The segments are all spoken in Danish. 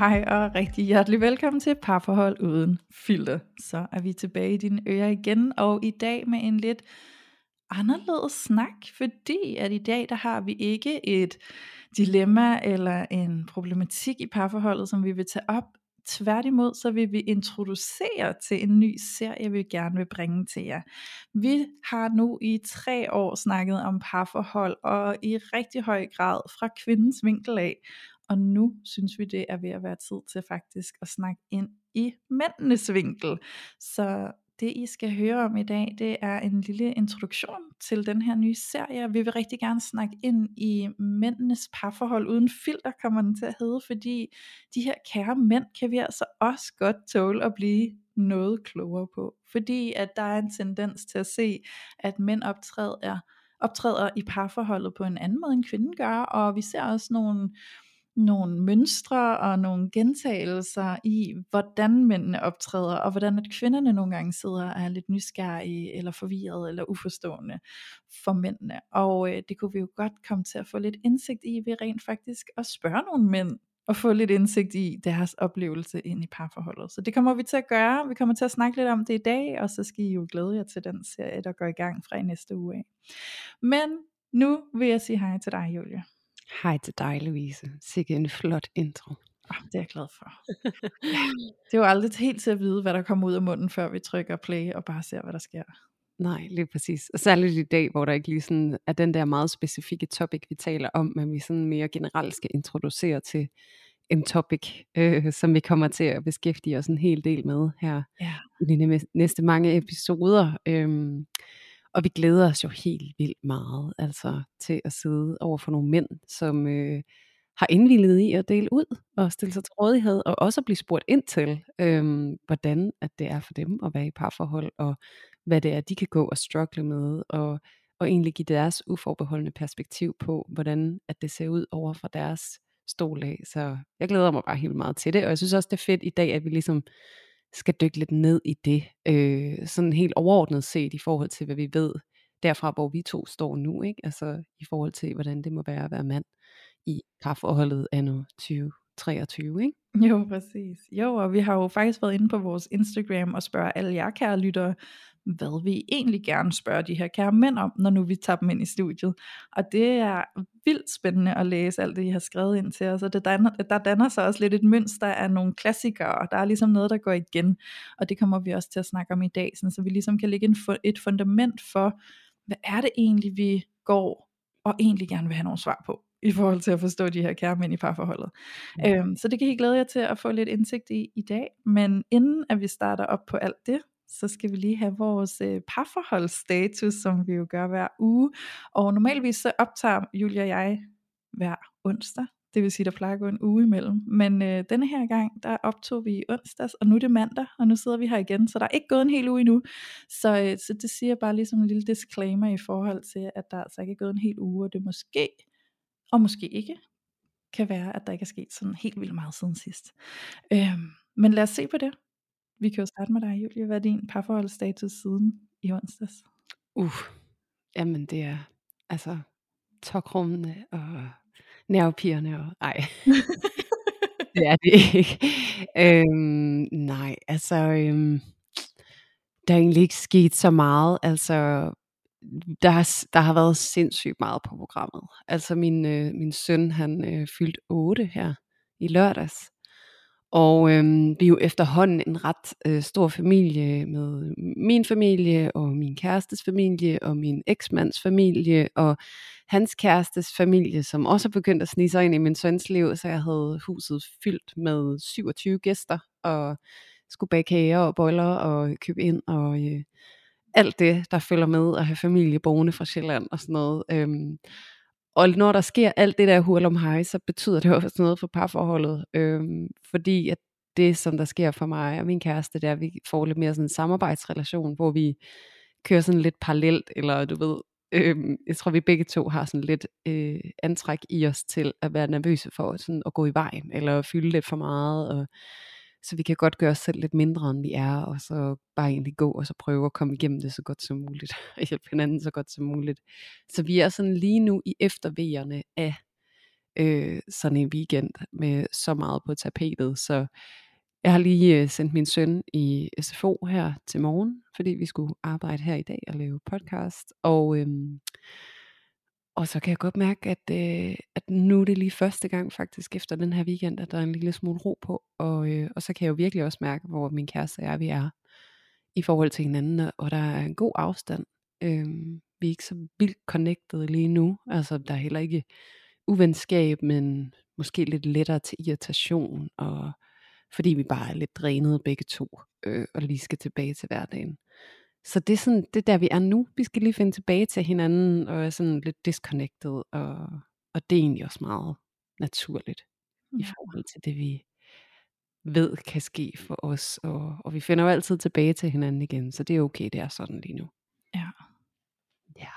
Hej og rigtig hjertelig velkommen til Parforhold Uden Filter. Så er vi tilbage i dine ører igen, og i dag med en lidt anderledes snak, fordi at i dag der har vi ikke et dilemma eller en problematik i parforholdet, som vi vil tage op. Tværtimod så vil vi introducere til en ny serie, vi gerne vil bringe til jer. Vi har nu i tre år snakket om parforhold, og i rigtig høj grad fra kvindens vinkel af. Og nu synes vi, det er ved at være tid til faktisk at snakke ind i mændenes vinkel. Så det I skal høre om i dag, det er en lille introduktion til den her nye serie. Vi vil rigtig gerne snakke ind i mændenes parforhold uden filter, kommer den til at hedde, fordi de her kære mænd kan vi altså også godt tåle at blive noget klogere på. Fordi at der er en tendens til at se, at mænd optræder, optræder i parforholdet på en anden måde end kvinden gør, og vi ser også nogle nogle mønstre og nogle gentagelser i, hvordan mændene optræder, og hvordan at kvinderne nogle gange sidder og er lidt nysgerrige, eller forvirret, eller uforstående for mændene. Og øh, det kunne vi jo godt komme til at få lidt indsigt i, ved rent faktisk at spørge nogle mænd, og få lidt indsigt i deres oplevelse ind i parforholdet. Så det kommer vi til at gøre. Vi kommer til at snakke lidt om det i dag, og så skal I jo glæde jer til den serie, der går i gang fra i næste uge af. Men nu vil jeg sige hej til dig, Julie. Hej til dig, Louise. Sikke en flot intro. Oh, det er jeg glad for. det er jo aldrig helt til at vide, hvad der kommer ud af munden, før vi trykker play og bare ser, hvad der sker. Nej, lige præcis. Og særligt i dag, hvor der ikke lige sådan er den der meget specifikke topic, vi taler om, men vi sådan mere generelt skal introducere til en topic, øh, som vi kommer til at beskæftige os en hel del med her Ja. i de næ- næste mange episoder. Øhm, og vi glæder os jo helt vildt meget altså til at sidde over for nogle mænd, som øh, har indvillet i at dele ud og stille sig til rådighed, og også at blive spurgt ind til, øh, hvordan at det er for dem at være i parforhold, og hvad det er, de kan gå og struggle med, og, og egentlig give deres uforbeholdende perspektiv på, hvordan at det ser ud over for deres stol af. Så jeg glæder mig bare helt meget til det, og jeg synes også, det er fedt i dag, at vi ligesom skal dykke lidt ned i det, øh, sådan helt overordnet set i forhold til, hvad vi ved derfra, hvor vi to står nu, ikke? altså i forhold til, hvordan det må være at være mand i parforholdet anno 2023, ikke? Jo, præcis. Jo, og vi har jo faktisk været inde på vores Instagram og spørge alle jer kære lyttere, hvad vi egentlig gerne spørger de her kære mænd om, når nu vi tager dem ind i studiet. Og det er vildt spændende at læse alt det, I har skrevet ind til os, og det danner, der danner sig også lidt et mønster af nogle klassikere, og der er ligesom noget, der går igen, og det kommer vi også til at snakke om i dag, sådan, så vi ligesom kan lægge en, et fundament for, hvad er det egentlig, vi går og egentlig gerne vil have nogle svar på i forhold til at forstå de her kære mænd i parforholdet. Mm. Øhm, så det kan I glæde jer til at få lidt indsigt i i dag. Men inden at vi starter op på alt det, så skal vi lige have vores øh, parforholdsstatus, som vi jo gør hver uge. Og normalvis så optager Julia og jeg hver onsdag. Det vil sige, der plejer at gå en uge imellem. Men øh, denne her gang, der optog vi i onsdags, og nu er det mandag, og nu sidder vi her igen. Så der er ikke gået en hel uge endnu. Så, øh, så det siger bare ligesom en lille disclaimer i forhold til, at der altså ikke er gået en hel uge, og det måske, og måske ikke, kan være, at der ikke er sket sådan helt vildt meget siden sidst. Øh, men lad os se på det. Vi kan jo starte med dig, Julie. Hvad er din parforholdsstatus siden i onsdags? Uh, jamen det er altså tokrummende og nervepirrende og ej, det er det ikke. Øhm, nej, altså øhm, der er egentlig ikke sket så meget. Altså der har, der har været sindssygt meget på programmet. Altså min, øh, min søn, han øh, fyldte 8 her i lørdags. Og øhm, vi er jo efterhånden en ret øh, stor familie med min familie og min kærestes familie og min eksmands familie og hans kærestes familie, som også er begyndt at snige sig ind i min søns liv, så jeg havde huset fyldt med 27 gæster og skulle bage kager og boller og købe ind og øh, alt det, der følger med at have familie boende fra Sjælland og sådan noget. Øhm, og når der sker alt det der hurl om hej, så betyder det også noget for parforholdet. Øhm, fordi at det, som der sker for mig og min kæreste, det er, at vi får lidt mere sådan en samarbejdsrelation, hvor vi kører sådan lidt parallelt, eller du ved, øhm, jeg tror vi begge to har sådan lidt øh, antræk i os til at være nervøse for sådan at gå i vejen, eller fylde lidt for meget, og så vi kan godt gøre os selv lidt mindre, end vi er, og så bare egentlig gå, og så prøve at komme igennem det så godt som muligt, og hjælpe hinanden så godt som muligt. Så vi er sådan lige nu i eftervejerne af øh, sådan en weekend, med så meget på tapetet, så jeg har lige øh, sendt min søn i SFO her til morgen, fordi vi skulle arbejde her i dag og lave podcast, og øhm, og så kan jeg godt mærke, at, øh, at nu er det lige første gang faktisk efter den her weekend, at der er en lille smule ro på. Og, øh, og så kan jeg jo virkelig også mærke, hvor min kæreste og jeg vi er i forhold til hinanden. Og der er en god afstand. Øh, vi er ikke så vildt connected lige nu. Altså der er heller ikke uvenskab, men måske lidt lettere til irritation. Og fordi vi bare er lidt drænede begge to, øh, og lige skal tilbage til hverdagen. Så det er, sådan, det er der, vi er nu. Vi skal lige finde tilbage til hinanden, og er sådan lidt disconnected, og, og det er egentlig også meget naturligt, ja. i forhold til det, vi ved kan ske for os, og, og vi finder jo altid tilbage til hinanden igen, så det er okay, det er sådan lige nu. Ja. Ja.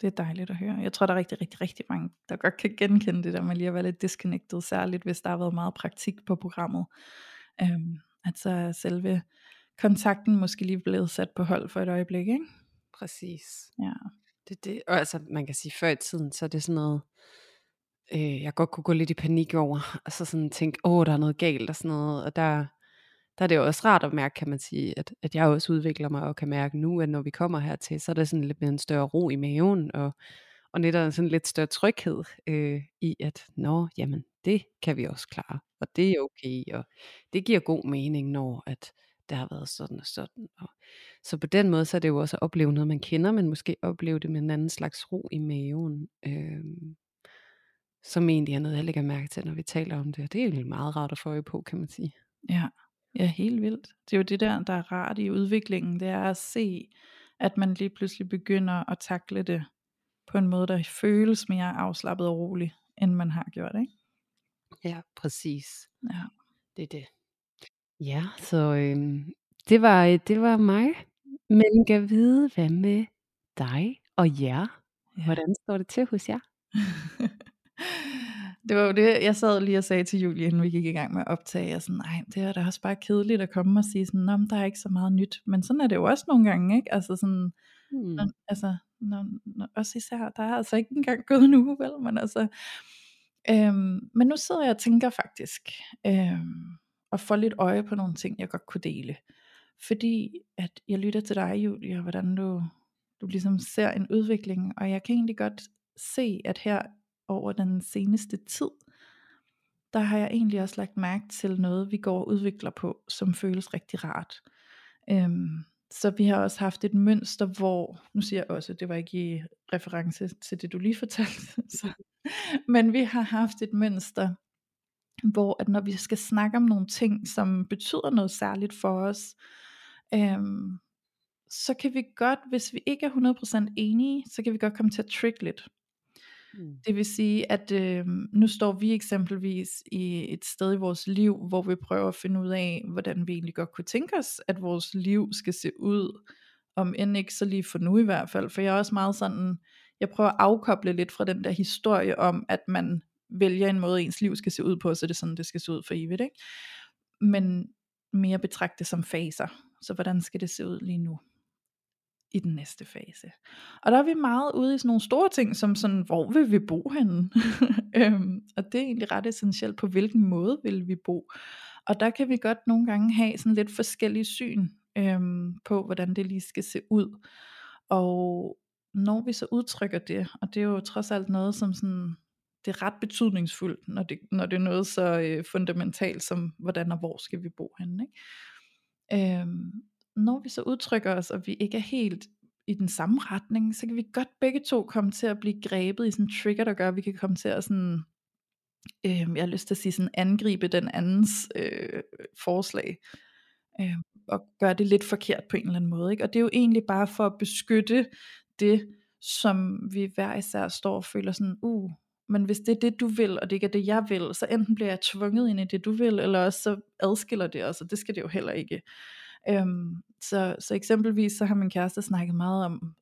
Det er dejligt at høre. Jeg tror, der er rigtig, rigtig, rigtig mange, der godt kan genkende det der med lige at være lidt disconnected, særligt hvis der har været meget praktik på programmet. Øhm, at så selve kontakten måske lige blevet sat på hold for et øjeblik, ikke? Præcis. Ja. Det, det, og altså, man kan sige, før i tiden, så er det sådan noget, øh, jeg godt kunne gå lidt i panik over, og så sådan tænke, åh, der er noget galt og sådan noget, og der, der er det jo også rart at mærke, kan man sige, at, at jeg også udvikler mig, og kan mærke nu, at når vi kommer hertil, så er der sådan lidt mere en større ro i maven, og, og netop sådan lidt større tryghed øh, i, at nå, jamen, det kan vi også klare, og det er okay, og det giver god mening, når at, det har været sådan og sådan. Og, så på den måde, så er det jo også at opleve noget, man kender, men måske opleve det med en anden slags ro i maven. Øh, som egentlig er noget, jeg lægger mærke til, når vi taler om det. Og det er egentlig meget rart at få øje på, kan man sige. Ja, ja, helt vildt. Det er jo det der, der er rart i udviklingen, det er at se, at man lige pludselig begynder at takle det på en måde, der føles mere afslappet og rolig, end man har gjort, ikke? Ja, præcis. Ja. Det er det. Ja, så øhm, det, var, øh, det var mig. Men kan vide, hvad med dig og jer? Hvordan står det til hos jer? det var jo det, jeg sad lige og sagde til Julie, inden vi gik i gang med at optage, og sådan, nej, det er da også bare kedeligt at komme og sige sådan, Nå, der er ikke så meget nyt, men sådan er det jo også nogle gange, ikke? Altså sådan, Hmm. når, altså, når, når, også især, der er altså ikke engang gået en uge, vel, men altså, øhm, men nu sidder jeg og tænker faktisk, øhm, og får lidt øje på nogle ting, jeg godt kunne dele, fordi at jeg lytter til dig, Julia, hvordan du, du ligesom ser en udvikling, og jeg kan egentlig godt se, at her over den seneste tid, der har jeg egentlig også lagt mærke til noget, vi går og udvikler på, som føles rigtig rart. Øhm, så vi har også haft et mønster, hvor, nu siger jeg også, det var ikke i reference til det, du lige fortalte, så, men vi har haft et mønster, hvor at når vi skal snakke om nogle ting, som betyder noget særligt for os, øhm, så kan vi godt, hvis vi ikke er 100% enige, så kan vi godt komme til at trick lidt. Mm. Det vil sige, at øh, nu står vi eksempelvis i et sted i vores liv, hvor vi prøver at finde ud af, hvordan vi egentlig godt kunne tænke os, at vores liv skal se ud, om end ikke så lige for nu i hvert fald, for jeg er også meget sådan, jeg prøver at afkoble lidt fra den der historie om, at man vælger en måde, ens liv skal se ud på, så det er sådan, det skal se ud for evigt, ikke? Men mere betragte som faser, så hvordan skal det se ud lige nu? i den næste fase. Og der er vi meget ude i sådan nogle store ting, som sådan, hvor vil vi bo henne? øhm, og det er egentlig ret essentielt, på hvilken måde vil vi bo? Og der kan vi godt nogle gange have sådan lidt forskellige syn øhm, på, hvordan det lige skal se ud. Og når vi så udtrykker det, og det er jo trods alt noget, som sådan, det er ret betydningsfuldt, når det, når det er noget så øh, fundamentalt som, hvordan og hvor skal vi bo henne. Ikke? Øhm, når vi så udtrykker os, og vi ikke er helt i den samme retning, så kan vi godt begge to komme til at blive grebet i sådan en trigger, der gør, at vi kan komme til at sådan, øh, jeg har lyst til at sige sådan angribe den andens øh, forslag. Øh, og gøre det lidt forkert på en eller anden måde. Ikke? Og det er jo egentlig bare for at beskytte det, som vi hver især står og føler sådan, uh, men hvis det er det, du vil, og det ikke er det, jeg vil, så enten bliver jeg tvunget ind i det, du vil, eller også så adskiller det os, og det skal det jo heller ikke. Øhm, så, så eksempelvis så har min kæreste snakket meget om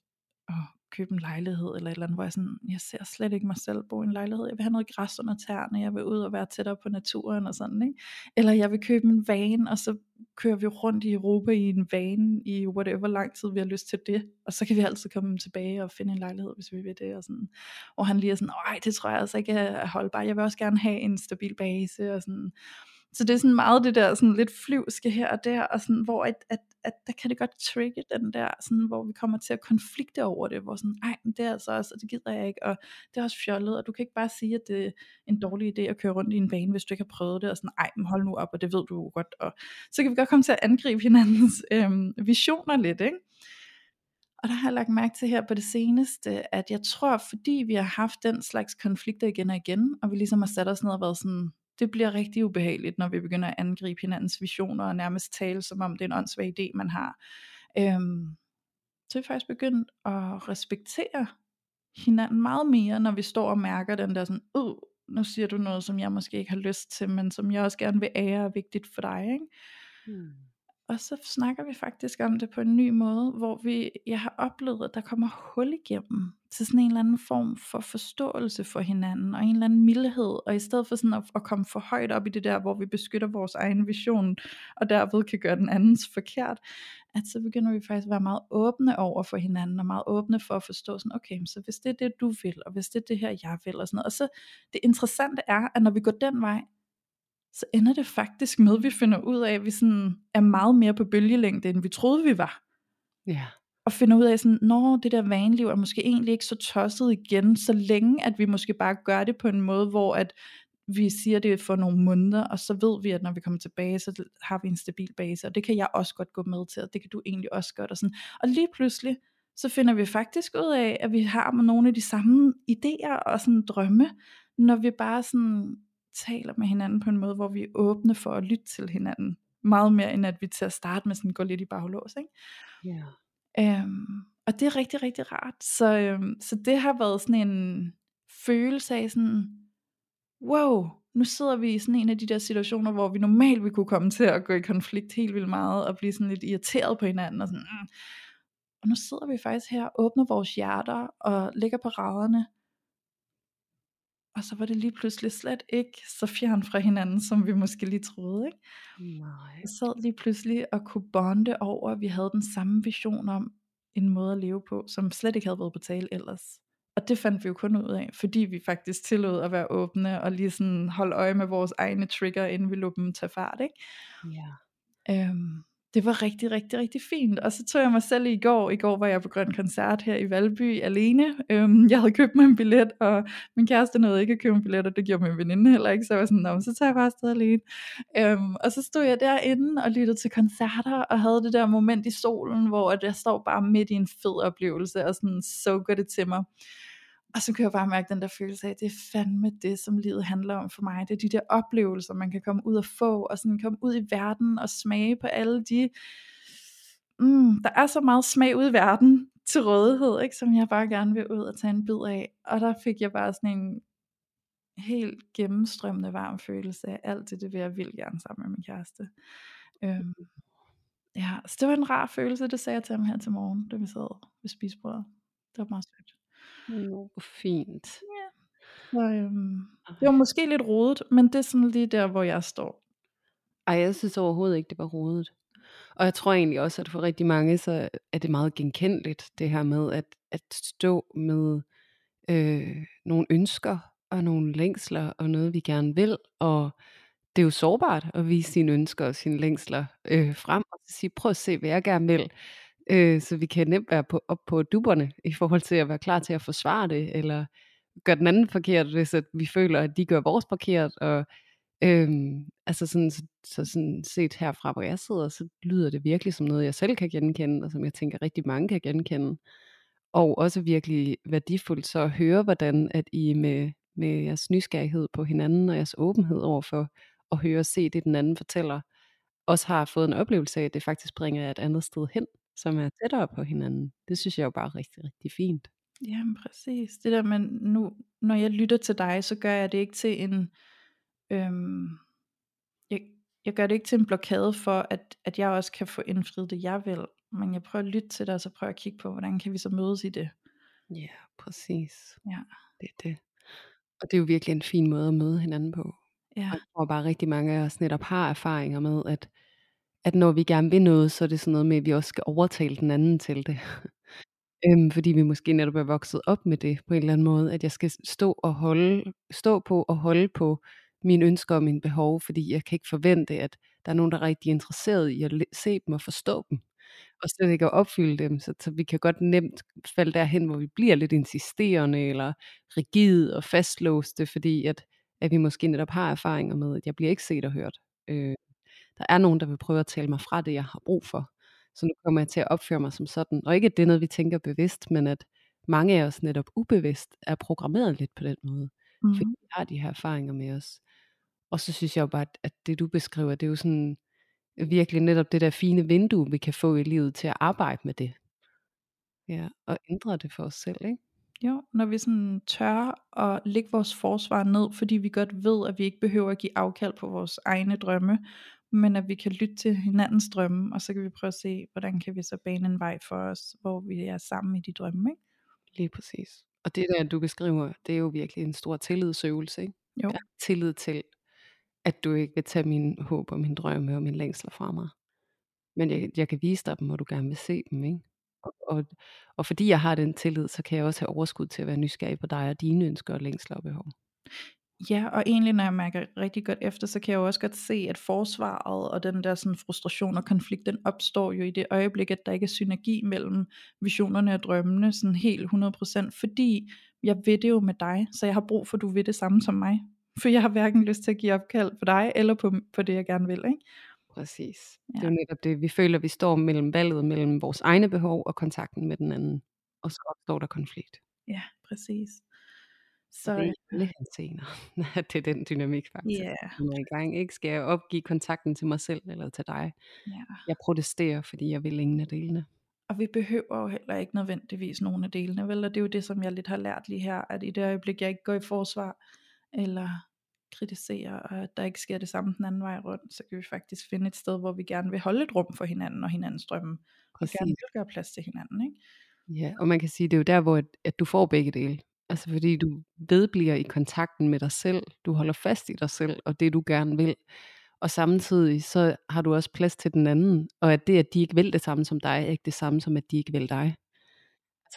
åh, købe en lejlighed eller et eller andet, hvor jeg sådan, jeg ser slet ikke mig selv bo i en lejlighed. Jeg vil have noget græs under tæerne, jeg vil ud og være tættere på naturen og sådan, ikke? Eller jeg vil købe en van, og så kører vi rundt i Europa i en van i whatever lang tid vi har lyst til det. Og så kan vi altid komme tilbage og finde en lejlighed, hvis vi vil det. Og, sådan. og han lige er sådan, nej, det tror jeg altså ikke er holdbart. Jeg vil også gerne have en stabil base. Og sådan. Så det er sådan meget det der sådan lidt flyvske her og der, og sådan, hvor at, at, at der kan det godt trigge den der, sådan, hvor vi kommer til at konflikte over det, hvor sådan, ej, men det er altså også, og det gider jeg ikke, og det er også fjollet, og du kan ikke bare sige, at det er en dårlig idé at køre rundt i en bane, hvis du ikke har prøvet det, og sådan, ej, men hold nu op, og det ved du jo godt, og så kan vi godt komme til at angribe hinandens øhm, visioner lidt, ikke? Og der har jeg lagt mærke til her på det seneste, at jeg tror, fordi vi har haft den slags konflikter igen og igen, og vi ligesom har sat os ned og været sådan, det bliver rigtig ubehageligt, når vi begynder at angribe hinandens visioner og nærmest tale, som om det er en åndssvag idé, man har. Øhm, så er vi faktisk begyndt at respektere hinanden meget mere, når vi står og mærker den der sådan, øh, nu siger du noget, som jeg måske ikke har lyst til, men som jeg også gerne vil ære er vigtigt for dig. Ikke? Hmm. Og så snakker vi faktisk om det på en ny måde, hvor vi, jeg har oplevet, at der kommer hul igennem til sådan en eller anden form for forståelse for hinanden, og en eller anden mildhed, og i stedet for sådan at, at komme for højt op i det der, hvor vi beskytter vores egen vision, og derved kan gøre den andens forkert, at så begynder vi faktisk at være meget åbne over for hinanden, og meget åbne for at forstå sådan, okay, så hvis det er det, du vil, og hvis det er det her, jeg vil, og sådan noget. Og så det interessante er, at når vi går den vej, så ender det faktisk med, at vi finder ud af, at vi sådan er meget mere på bølgelængde, end vi troede, vi var. Ja. Og finder ud af, sådan, når det der vanliv er måske egentlig ikke så tosset igen, så længe at vi måske bare gør det på en måde, hvor at vi siger det for nogle måneder, og så ved vi, at når vi kommer tilbage, så har vi en stabil base, og det kan jeg også godt gå med til, og det kan du egentlig også godt. Og, sådan. og lige pludselig, så finder vi faktisk ud af, at vi har nogle af de samme idéer og sådan drømme, når vi bare sådan taler med hinanden på en måde, hvor vi er åbne for at lytte til hinanden. Meget mere end at vi til at starte med sådan gå lidt i baglås. Ikke? Yeah. Øhm, og det er rigtig, rigtig rart. Så, øhm, så det har været sådan en følelse af sådan, wow, nu sidder vi i sådan en af de der situationer, hvor vi normalt ville kunne komme til at gå i konflikt helt vildt meget, og blive sådan lidt irriteret på hinanden, og sådan, mm. og nu sidder vi faktisk her, åbner vores hjerter, og ligger på raderne, og så var det lige pludselig slet ikke så fjern fra hinanden, som vi måske lige troede. Ikke? Nej. Vi sad lige pludselig og kunne bonde over, at vi havde den samme vision om en måde at leve på, som slet ikke havde været på tale ellers. Og det fandt vi jo kun ud af, fordi vi faktisk tillod at være åbne, og lige sådan holde øje med vores egne trigger, inden vi lå dem tage fart. Ikke? Ja. Øhm, det var rigtig, rigtig, rigtig fint. Og så tog jeg mig selv i går. I går var jeg på Grøn Koncert her i Valby alene. Øhm, jeg havde købt mig en billet, og min kæreste nåede ikke at købe en billet, og det gjorde min veninde heller ikke. Så jeg var sådan, så tager jeg bare afsted alene. Øhm, og så stod jeg derinde og lyttede til koncerter, og havde det der moment i solen, hvor jeg står bare midt i en fed oplevelse, og sådan så det til mig. Og så kan jeg bare mærke den der følelse af, at det er fandme det, som livet handler om for mig. Det er de der oplevelser, man kan komme ud og få, og sådan komme ud i verden og smage på alle de... Mm, der er så meget smag ud i verden til rådighed, ikke, som jeg bare gerne vil ud og tage en bid af. Og der fik jeg bare sådan en helt gennemstrømmende varm følelse af alt det, det vil jeg vildt gerne sammen med min kæreste. Øhm, ja, så det var en rar følelse, det sagde jeg til ham her til morgen, da vi sad ved spisebordet. Det var meget hvor fint. Ja. Så, øhm, det var måske lidt rodet, men det er sådan lige der, hvor jeg står. Ej, jeg synes overhovedet ikke, det var rodet. Og jeg tror egentlig også, at for rigtig mange, så er det meget genkendeligt, det her med at, at stå med øh, nogle ønsker og nogle længsler og noget, vi gerne vil. Og det er jo sårbart at vise sine ønsker og sine længsler øh, frem og sige, prøv at se, hvad jeg gerne vil. Øh, så vi kan nemt være på, op på duberne i forhold til at være klar til at forsvare det, eller gøre den anden forkert, hvis at vi føler, at de gør vores forkert. Og, øhm, altså sådan, så, så sådan set herfra, hvor jeg sidder, så lyder det virkelig som noget, jeg selv kan genkende, og som jeg tænker rigtig mange kan genkende. Og også virkelig værdifuldt så at høre, hvordan at I med, med jeres nysgerrighed på hinanden og jeres åbenhed overfor at høre og se det, den anden fortæller, også har fået en oplevelse af, at det faktisk bringer jer et andet sted hen, som er tættere på hinanden. Det synes jeg jo bare er rigtig, rigtig fint. Jamen præcis. Det der med, nu, når jeg lytter til dig, så gør jeg det ikke til en, øhm, jeg, jeg gør det ikke til en blokade for, at, at jeg også kan få indfriet det, jeg vil. Men jeg prøver at lytte til dig, og så prøver at kigge på, hvordan kan vi så mødes i det. Ja, præcis. Ja. Det er det. Og det er jo virkelig en fin måde at møde hinanden på. Ja. Og jeg tror bare rigtig mange af os netop har erfaringer med, at, at når vi gerne vil noget, så er det sådan noget med, at vi også skal overtale den anden til det. øhm, fordi vi måske netop er vokset op med det på en eller anden måde, at jeg skal stå og holde, stå på og holde på mine ønsker og mine behov, fordi jeg kan ikke forvente, at der er nogen, der er rigtig interesseret i at se dem og forstå dem og slet ikke at opfylde dem. Så, så vi kan godt nemt falde derhen, hvor vi bliver lidt insisterende eller rigide og fastlåste, fordi at, at vi måske netop har erfaringer med, at jeg bliver ikke set og hørt. Øh, der er nogen, der vil prøve at tale mig fra det, jeg har brug for. Så nu kommer jeg til at opføre mig som sådan. Og ikke, at det er noget, vi tænker bevidst, men at mange af os netop ubevidst er programmeret lidt på den måde. Mm. Fordi vi har de her erfaringer med os. Og så synes jeg jo bare, at det du beskriver, det er jo sådan virkelig netop det der fine vindue, vi kan få i livet til at arbejde med det. Ja, og ændre det for os selv, ikke? Jo, når vi sådan tør at lægge vores forsvar ned, fordi vi godt ved, at vi ikke behøver at give afkald på vores egne drømme, men at vi kan lytte til hinandens drømme, og så kan vi prøve at se, hvordan kan vi så bane en vej for os, hvor vi er sammen i de drømme, ikke? Lige præcis. Og det der, du beskriver, det er jo virkelig en stor tillidsøvelse, ikke? Jo. Ja, tillid til, at du ikke vil tage min håb og min drømme og min længsler fra mig. Men jeg, jeg kan vise dig dem, hvor du gerne vil se dem. Ikke? Og, og, og fordi jeg har den tillid, så kan jeg også have overskud til at være nysgerrig på dig og dine ønsker og længsler og behov. Ja, og egentlig når jeg mærker rigtig godt efter, så kan jeg jo også godt se, at forsvaret og den der sådan frustration og konflikt, den opstår jo i det øjeblik, at der ikke er synergi mellem visionerne og drømmene, sådan helt 100%, fordi jeg ved det jo med dig, så jeg har brug for, at du ved det samme som mig. For jeg har hverken lyst til at give opkald på dig, eller på, på det, jeg gerne vil. Ikke? Præcis. Ja. Det er netop det, vi føler, vi står mellem valget mellem vores egne behov og kontakten med den anden. Og så opstår der konflikt. Ja, præcis. Så det er alle det er den dynamik faktisk, yeah. som er i gang. Ikke? Skal jeg opgive kontakten til mig selv eller til dig? Ja. Jeg protesterer, fordi jeg vil ingen af delene. Og vi behøver jo heller ikke nødvendigvis nogen af delene, vel? Og det er jo det, som jeg lidt har lært lige her, at i det øjeblik, jeg ikke går i forsvar, eller kritisere, og at der ikke sker det samme den anden vej rundt, så kan vi faktisk finde et sted, hvor vi gerne vil holde et rum for hinanden og hinandens drømme, Præcis. og gerne vil gøre plads til hinanden. Ikke? Ja, og man kan sige, det er jo der, hvor at, at du får begge dele. Altså fordi du vedbliver i kontakten med dig selv, du holder fast i dig selv, og det du gerne vil, og samtidig så har du også plads til den anden, og at det, at de ikke vil det samme som dig, er ikke det samme som, at de ikke vil dig.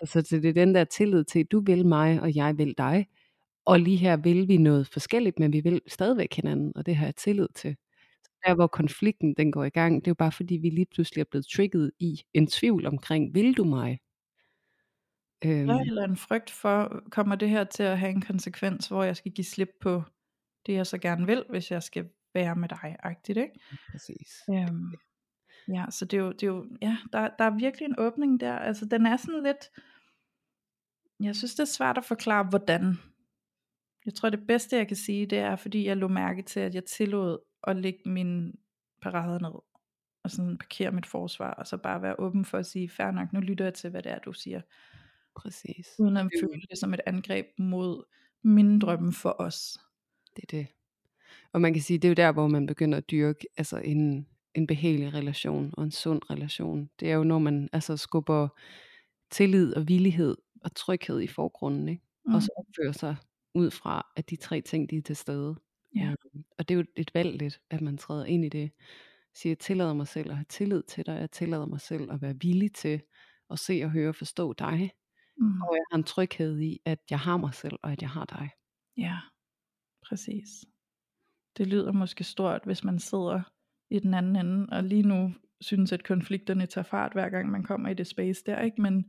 Altså, så det er den der tillid til, at du vil mig, og jeg vil dig, og lige her vil vi noget forskelligt, men vi vil stadigvæk hinanden, og det har jeg tillid til. Så der hvor konflikten den går i gang, det er jo bare fordi vi lige pludselig er blevet trigget i en tvivl omkring, vil du mig? Øhm. Ja, eller en frygt for, kommer det her til at have en konsekvens, hvor jeg skal give slip på det jeg så gerne vil, hvis jeg skal være med dig, agtigt, ikke? Præcis. Øhm, ja, så det er jo, det er jo ja, der, der er virkelig en åbning der, altså den er sådan lidt, jeg synes det er svært at forklare, hvordan, jeg tror det bedste jeg kan sige, det er fordi jeg lå mærke til, at jeg tillod at lægge min parade ned, og sådan parkere mit forsvar, og så bare være åben for at sige, fair nok, nu lytter jeg til, hvad det er, du siger. Præcis. Uden at føle det som et angreb mod mine drømme for os. Det er det. Og man kan sige, det er jo der, hvor man begynder at dyrke altså en, en behagelig relation og en sund relation. Det er jo, når man altså skubber tillid og villighed og tryghed i forgrunden, ikke? Mm. og så opfører sig ud fra, at de tre ting, de er til stede. Ja. Um, og det er jo et valg lidt, at man træder ind i det. Siger, jeg tillader mig selv at have tillid til dig, jeg tillader mig selv at være villig til at se og høre og forstå dig. Mm. Og jeg har en tryghed i, at jeg har mig selv, og at jeg har dig. Ja, præcis. Det lyder måske stort, hvis man sidder i den anden ende, og lige nu synes, at konflikterne tager fart, hver gang man kommer i det space der, ikke? Men,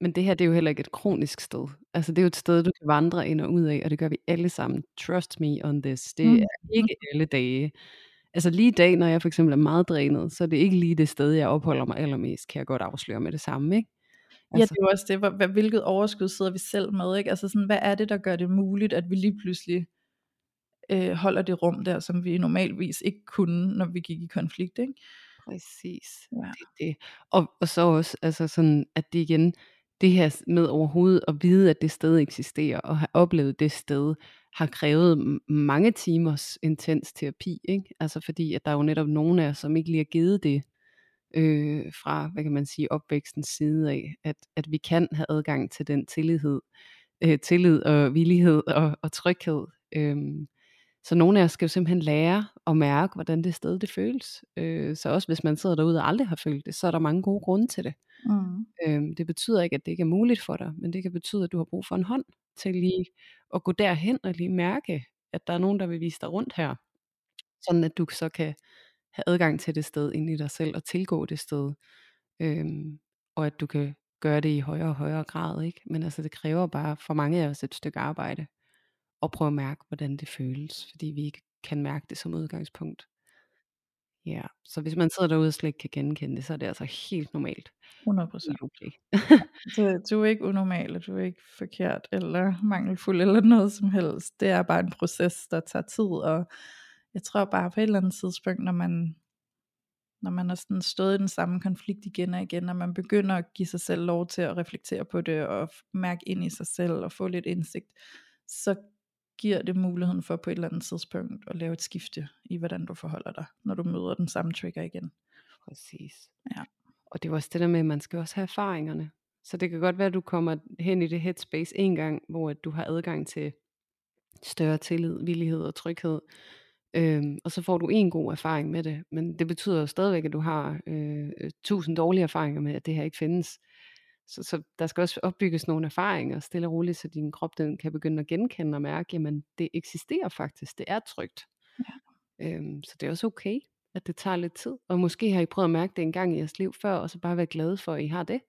men det her, det er jo heller ikke et kronisk sted. Altså det er jo et sted, du kan vandre ind og ud af, og det gør vi alle sammen. Trust me on this. Det mm. er ikke alle dage. Altså lige i dag, når jeg for eksempel er meget drænet, så er det ikke lige det sted, jeg opholder mig allermest, kan jeg godt afsløre med det samme, ikke? Altså. Ja, det er jo også det, hvad, hvilket overskud sidder vi selv med, ikke? Altså sådan, hvad er det, der gør det muligt, at vi lige pludselig øh, holder det rum der, som vi normalvis ikke kunne, når vi gik i konflikt, ikke? Præcis. Ja. Det, det. Og, og så også, altså sådan, at det igen, det her med overhovedet at vide, at det sted eksisterer, og have oplevet det sted, har krævet mange timers intens terapi, ikke? Altså fordi, at der er jo netop nogle af os, som ikke lige har givet det, øh, fra, hvad kan man sige, opvækstens side af, at, at vi kan have adgang til den tillid, øh, tillid og villighed og, og tryghed. Øhm, så nogle af os skal jo simpelthen lære at mærke, hvordan det sted det føles. Øh, så også hvis man sidder derude og aldrig har følt det, så er der mange gode grunde til det. Mm. Øhm, det betyder ikke, at det ikke er muligt for dig, men det kan betyde, at du har brug for en hånd til lige at gå derhen og lige mærke, at der er nogen, der vil vise dig rundt her. Sådan at du så kan have adgang til det sted ind i dig selv og tilgå det sted. Øhm, og at du kan gøre det i højere og højere grad. ikke. Men altså det kræver bare for mange af os et stykke arbejde. Og prøve at mærke, hvordan det føles. Fordi vi ikke kan mærke det som udgangspunkt. Ja, så hvis man sidder derude og slet ikke kan genkende det, så er det altså helt normalt. 100 procent. Helt okay. Så du er ikke unormal, og du er ikke forkert, eller mangelfuld, eller noget som helst. Det er bare en proces, der tager tid, og jeg tror bare på et eller andet tidspunkt, når man, når man har sådan stået i den samme konflikt igen og igen, og man begynder at give sig selv lov til at reflektere på det, og mærke ind i sig selv, og få lidt indsigt, så giver det muligheden for på et eller andet tidspunkt at lave et skifte i, hvordan du forholder dig, når du møder den samme trigger igen. Præcis. Ja. Og det er også det der med, at man skal også have erfaringerne. Så det kan godt være, at du kommer hen i det headspace en gang, hvor at du har adgang til større tillid, villighed og tryghed. Øhm, og så får du en god erfaring med det. Men det betyder jo stadigvæk, at du har øh, øh, tusind dårlige erfaringer med, at det her ikke findes. Så, så der skal også opbygges nogle erfaringer stille og roligt, så din krop den kan begynde at genkende og mærke, jamen det eksisterer faktisk, det er trygt. Ja. Øhm, så det er også okay, at det tager lidt tid. Og måske har I prøvet at mærke det en gang i jeres liv før, og så bare være glade for, at I har det.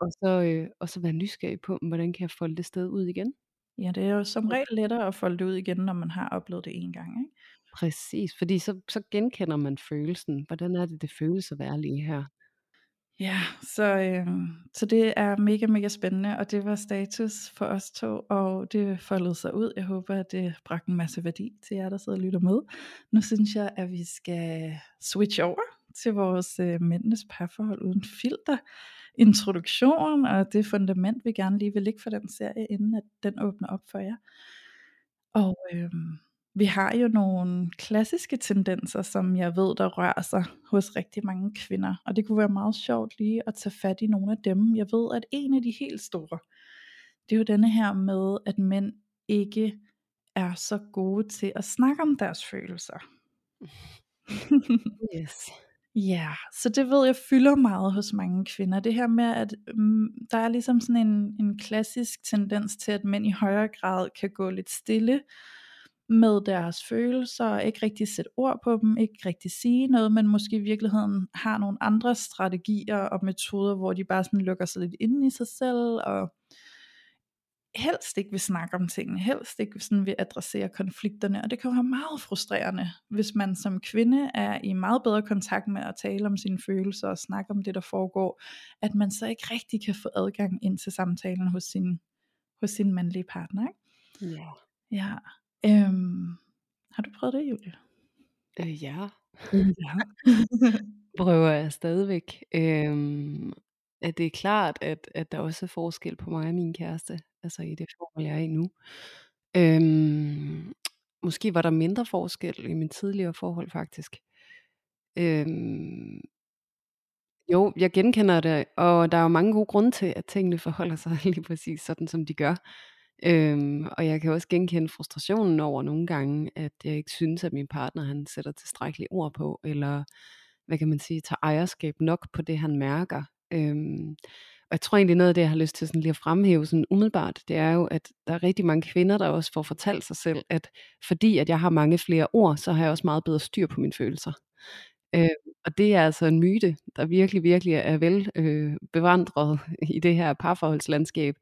Og så, øh, og så være nysgerrig på, hvordan kan jeg folde det sted ud igen. Ja, det er jo som regel lettere at folde det ud igen, når man har oplevet det en gang. Ikke? Præcis, fordi så, så genkender man følelsen. Hvordan er det, det føles at være lige her? Ja, så, øh, så det er mega, mega spændende, og det var status for os to, og det foldede sig ud. Jeg håber, at det bragte en masse værdi til jer, der sidder og lytter med. Nu synes jeg, at vi skal switch over til vores øh, mændenes parforhold uden filter introduktion, og det fundament, vi gerne lige vil lægge for den serie, inden at den åbner op for jer. Og øh, vi har jo nogle klassiske tendenser, som jeg ved, der rører sig hos rigtig mange kvinder. Og det kunne være meget sjovt lige at tage fat i nogle af dem. Jeg ved, at en af de helt store, det er jo denne her med, at mænd ikke er så gode til at snakke om deres følelser. Yes. Ja, så det ved jeg fylder meget hos mange kvinder. Det her med, at mm, der er ligesom sådan en, en klassisk tendens til, at mænd i højere grad kan gå lidt stille med deres følelser, og ikke rigtig sætte ord på dem, ikke rigtig sige noget, men måske i virkeligheden har nogle andre strategier og metoder, hvor de bare sådan lukker sig lidt ind i sig selv, og helst ikke vil snakke om tingene, helst ikke sådan vil adressere konflikterne, og det kan jo være meget frustrerende, hvis man som kvinde er i meget bedre kontakt med at tale om sine følelser og snakke om det, der foregår, at man så ikke rigtig kan få adgang ind til samtalen hos sin, hos sin mandlige partner. Ikke? Ja. Ja. Øhm, har du prøvet det, Julie? Øh, ja. Ja. Prøver jeg stadigvæk. Øhm, at det er klart, at, at der også er forskel på mig og min kæreste, altså i det forhold, jeg er i nu. Øhm, måske var der mindre forskel i min tidligere forhold faktisk. Øhm, jo, jeg genkender det, og der er jo mange gode grunde til, at tingene forholder sig lige præcis sådan, som de gør. Øhm, og jeg kan også genkende frustrationen over nogle gange, at jeg ikke synes, at min partner han sætter tilstrækkeligt ord på, eller hvad kan man sige, tager ejerskab nok på det, han mærker. Øhm, og jeg tror egentlig noget af det, jeg har lyst til sådan lige at fremhæve sådan umiddelbart, det er jo, at der er rigtig mange kvinder, der også får fortalt sig selv, at fordi at jeg har mange flere ord, så har jeg også meget bedre styr på mine følelser. Øh, og det er altså en myte, der virkelig, virkelig er vel øh, bevandret i det her parforholdslandskab.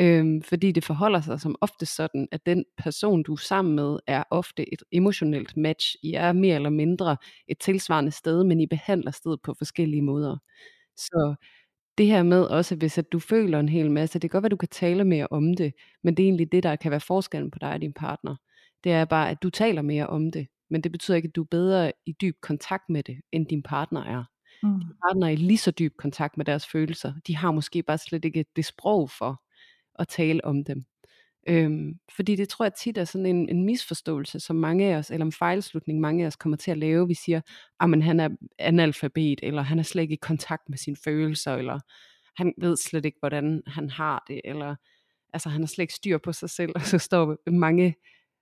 Øhm, fordi det forholder sig som ofte sådan, at den person, du er sammen med, er ofte et emotionelt match. I er mere eller mindre et tilsvarende sted, men I behandler stedet på forskellige måder. Så det her med også, hvis at du føler en hel masse, det kan godt være, du kan tale mere om det, men det er egentlig det, der kan være forskellen på dig og din partner. det er bare, at du taler mere om det, men det betyder ikke, at du er bedre i dyb kontakt med det, end din partner er. Mm. Din partner er i lige så dyb kontakt med deres følelser. De har måske bare slet ikke det sprog for at tale om dem. Øhm, fordi det tror jeg tit er sådan en, en misforståelse, som mange af os, eller en fejlslutning, mange af os kommer til at lave. Vi siger, at han er analfabet, eller han er slet ikke i kontakt med sine følelser, eller han ved slet ikke, hvordan han har det, eller altså han har slet ikke styr på sig selv, og så står mange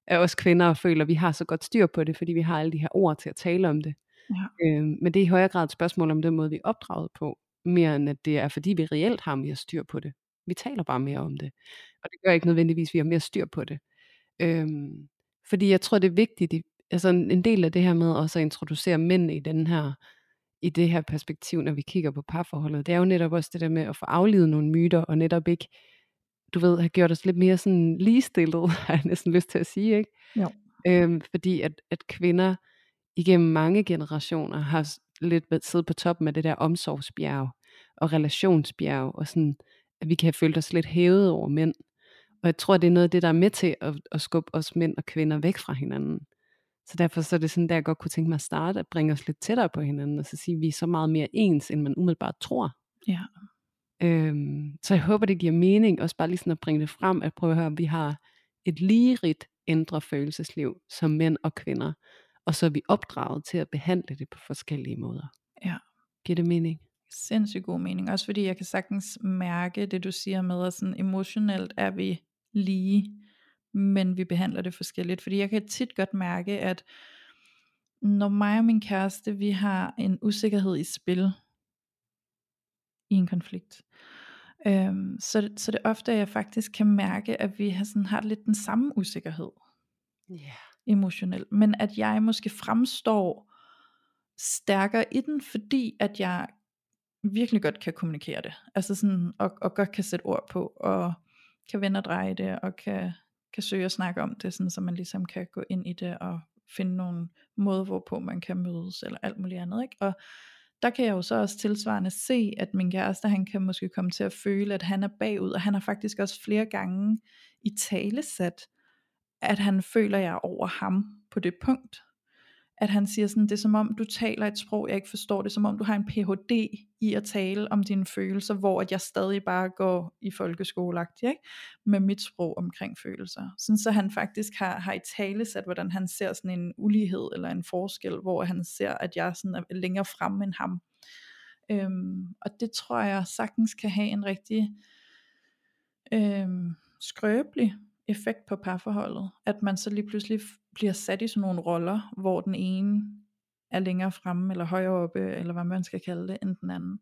af os kvinder og føler, at vi har så godt styr på det, fordi vi har alle de her ord til at tale om det. Ja. Øhm, men det er i højere grad et spørgsmål om den måde, vi er opdraget på, mere end at det er, fordi vi reelt har mere styr på det. Vi taler bare mere om det. Og det gør ikke nødvendigvis, at vi har mere styr på det. Øhm, fordi jeg tror, det er vigtigt, altså en del af det her med også at introducere mænd i den her i det her perspektiv, når vi kigger på parforholdet, det er jo netop også det der med at få aflivet nogle myter, og netop ikke, du ved, have gjort os lidt mere sådan ligestillet, har jeg næsten lyst til at sige, ikke? Jo. Øhm, fordi at, at kvinder igennem mange generationer har lidt siddet på toppen af det der omsorgsbjerg, og relationsbjerg, og sådan, at vi kan have følt os lidt hævet over mænd. Og jeg tror, det er noget af det, der er med til at, at skubbe os mænd og kvinder væk fra hinanden. Så derfor så er det sådan, der jeg godt kunne tænke mig at starte, at bringe os lidt tættere på hinanden, og så sige, at vi er så meget mere ens, end man umiddelbart tror. Ja. Øhm, så jeg håber, det giver mening, også bare lige sådan at bringe det frem, at prøve at høre, at vi har et lige rigt ændre følelsesliv som mænd og kvinder, og så er vi opdraget til at behandle det på forskellige måder. Ja. Giver det mening? Sindssygt god mening, også fordi jeg kan sagtens mærke det du siger med, at sådan emotionelt er vi lige, men vi behandler det forskelligt, fordi jeg kan tit godt mærke, at når mig og min kæreste, vi har en usikkerhed i spil, i en konflikt, øhm, så, så det er ofte, at jeg faktisk kan mærke, at vi har, sådan, har lidt den samme usikkerhed. Yeah. Emotionelt. Men at jeg måske fremstår stærkere i den, fordi at jeg virkelig godt kan kommunikere det. Altså sådan, og, og godt kan sætte ord på, og kan vende og dreje det, og kan, kan søge at snakke om det, sådan, så man ligesom kan gå ind i det, og finde nogle måder, hvorpå man kan mødes, eller alt muligt andet. Ikke? Og der kan jeg jo så også tilsvarende se, at min kæreste, han kan måske komme til at føle, at han er bagud, og han har faktisk også flere gange i tale sat, at han føler, at jeg er over ham på det punkt at han siger sådan, det er som om du taler et sprog, jeg ikke forstår, det er som om du har en Ph.D. i at tale om dine følelser, hvor at jeg stadig bare går i folkeskoleagtig, ikke? med mit sprog omkring følelser. Sådan så han faktisk har, har i tale sat, hvordan han ser sådan en ulighed eller en forskel, hvor han ser, at jeg sådan er længere fremme end ham. Øhm, og det tror jeg sagtens kan have en rigtig øhm, skrøbelig effekt på parforholdet, at man så lige pludselig bliver sat i sådan nogle roller, hvor den ene er længere fremme, eller højere oppe, eller hvad man skal kalde det, end den anden.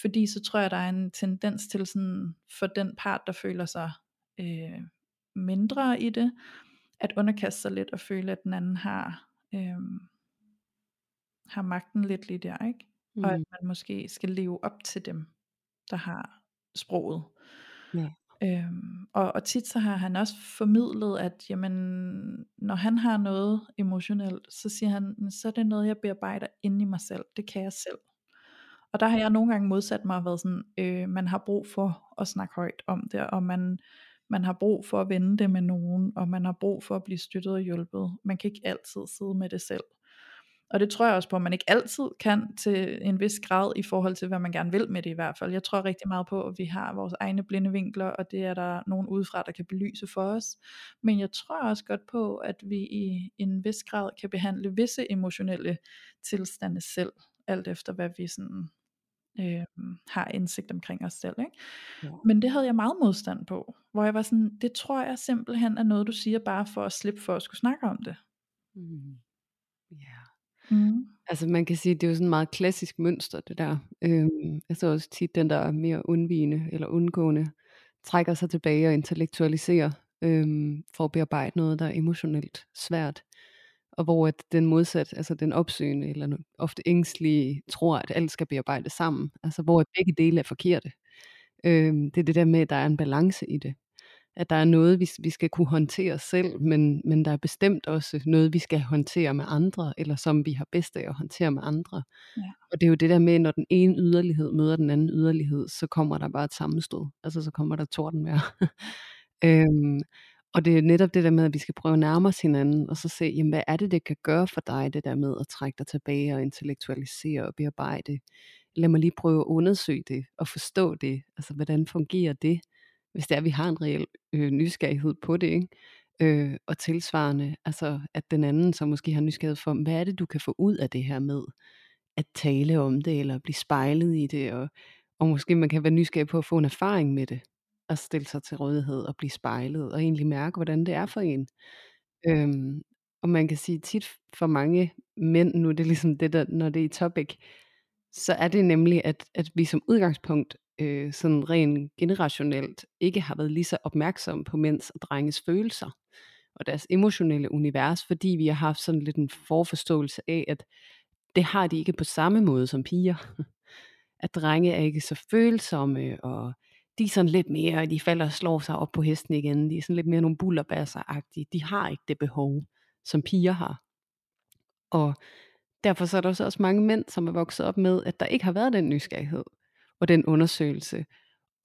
Fordi så tror jeg, der er en tendens til sådan, for den part, der føler sig øh, mindre i det, at underkaste sig lidt og føle, at den anden har, øh, har magten lidt lige der, ikke? Mm. Og at man måske skal leve op til dem, der har sproget. Ja. Øhm, og, og tit så har han også formidlet, at jamen, når han har noget emotionelt, så siger han, så er det noget, jeg bearbejder inde i mig selv. Det kan jeg selv. Og der har jeg nogle gange modsat mig og været sådan, øh, man har brug for at snakke højt om det, og man, man har brug for at vende det med nogen, og man har brug for at blive støttet og hjulpet. Man kan ikke altid sidde med det selv. Og det tror jeg også på, at man ikke altid kan til en vis grad i forhold til, hvad man gerne vil med det i hvert fald. Jeg tror rigtig meget på, at vi har vores egne blinde vinkler, og det er der nogen udefra, der kan belyse for os. Men jeg tror også godt på, at vi i en vis grad kan behandle visse emotionelle tilstande selv, alt efter hvad vi sådan øh, har indsigt omkring os selv. Ikke? Ja. Men det havde jeg meget modstand på, hvor jeg var sådan, det tror jeg simpelthen er noget, du siger bare for at slippe for at skulle snakke om det. Mm. Yeah. Mm. Altså man kan sige, det er jo sådan et meget klassisk mønster det der. Øhm, jeg så også tit den der mere undvigende eller undgående trækker sig tilbage og intellektualiserer øhm, for at bearbejde noget, der er emotionelt svært. Og hvor at den modsat, altså den opsøgende eller ofte ængstlige, tror at alt skal bearbejdes sammen. Altså hvor begge dele er forkerte. Øhm, det er det der med, at der er en balance i det at der er noget, vi, vi skal kunne håndtere selv, men, men der er bestemt også noget, vi skal håndtere med andre, eller som vi har bedst af at håndtere med andre. Ja. Og det er jo det der med, når den ene yderlighed møder den anden yderlighed, så kommer der bare et sammenstød. Altså så kommer der tordenvejr. øhm, Og det er netop det der med, at vi skal prøve at nærme os hinanden, og så se, jamen, hvad er det, det kan gøre for dig, det der med at trække dig tilbage og intellektualisere og bearbejde. Lad mig lige prøve at undersøge det og forstå det. Altså, hvordan fungerer det, hvis det er, at vi har en reel øh, nysgerrighed på det, ikke? Øh, og tilsvarende, altså at den anden så måske har nysgerrighed for, hvad er det, du kan få ud af det her med at tale om det, eller blive spejlet i det, og, og måske man kan være nysgerrig på at få en erfaring med det, at stille sig til rådighed og blive spejlet, og egentlig mærke, hvordan det er for en. Øhm, og man kan sige tit for mange mænd, nu er det ligesom det der, når det er i topic, så er det nemlig, at, at vi som udgangspunkt øh, sådan rent generationelt ikke har været lige så opmærksomme på mænds og drenges følelser og deres emotionelle univers, fordi vi har haft sådan lidt en forforståelse af, at det har de ikke på samme måde som piger. At drenge er ikke så følsomme, og de er sådan lidt mere, de falder og slår sig op på hesten igen. De er sådan lidt mere nogle bullerbasser-agtige. De har ikke det behov, som piger har. Og derfor så er der også mange mænd, som er vokset op med, at der ikke har været den nysgerrighed og den undersøgelse.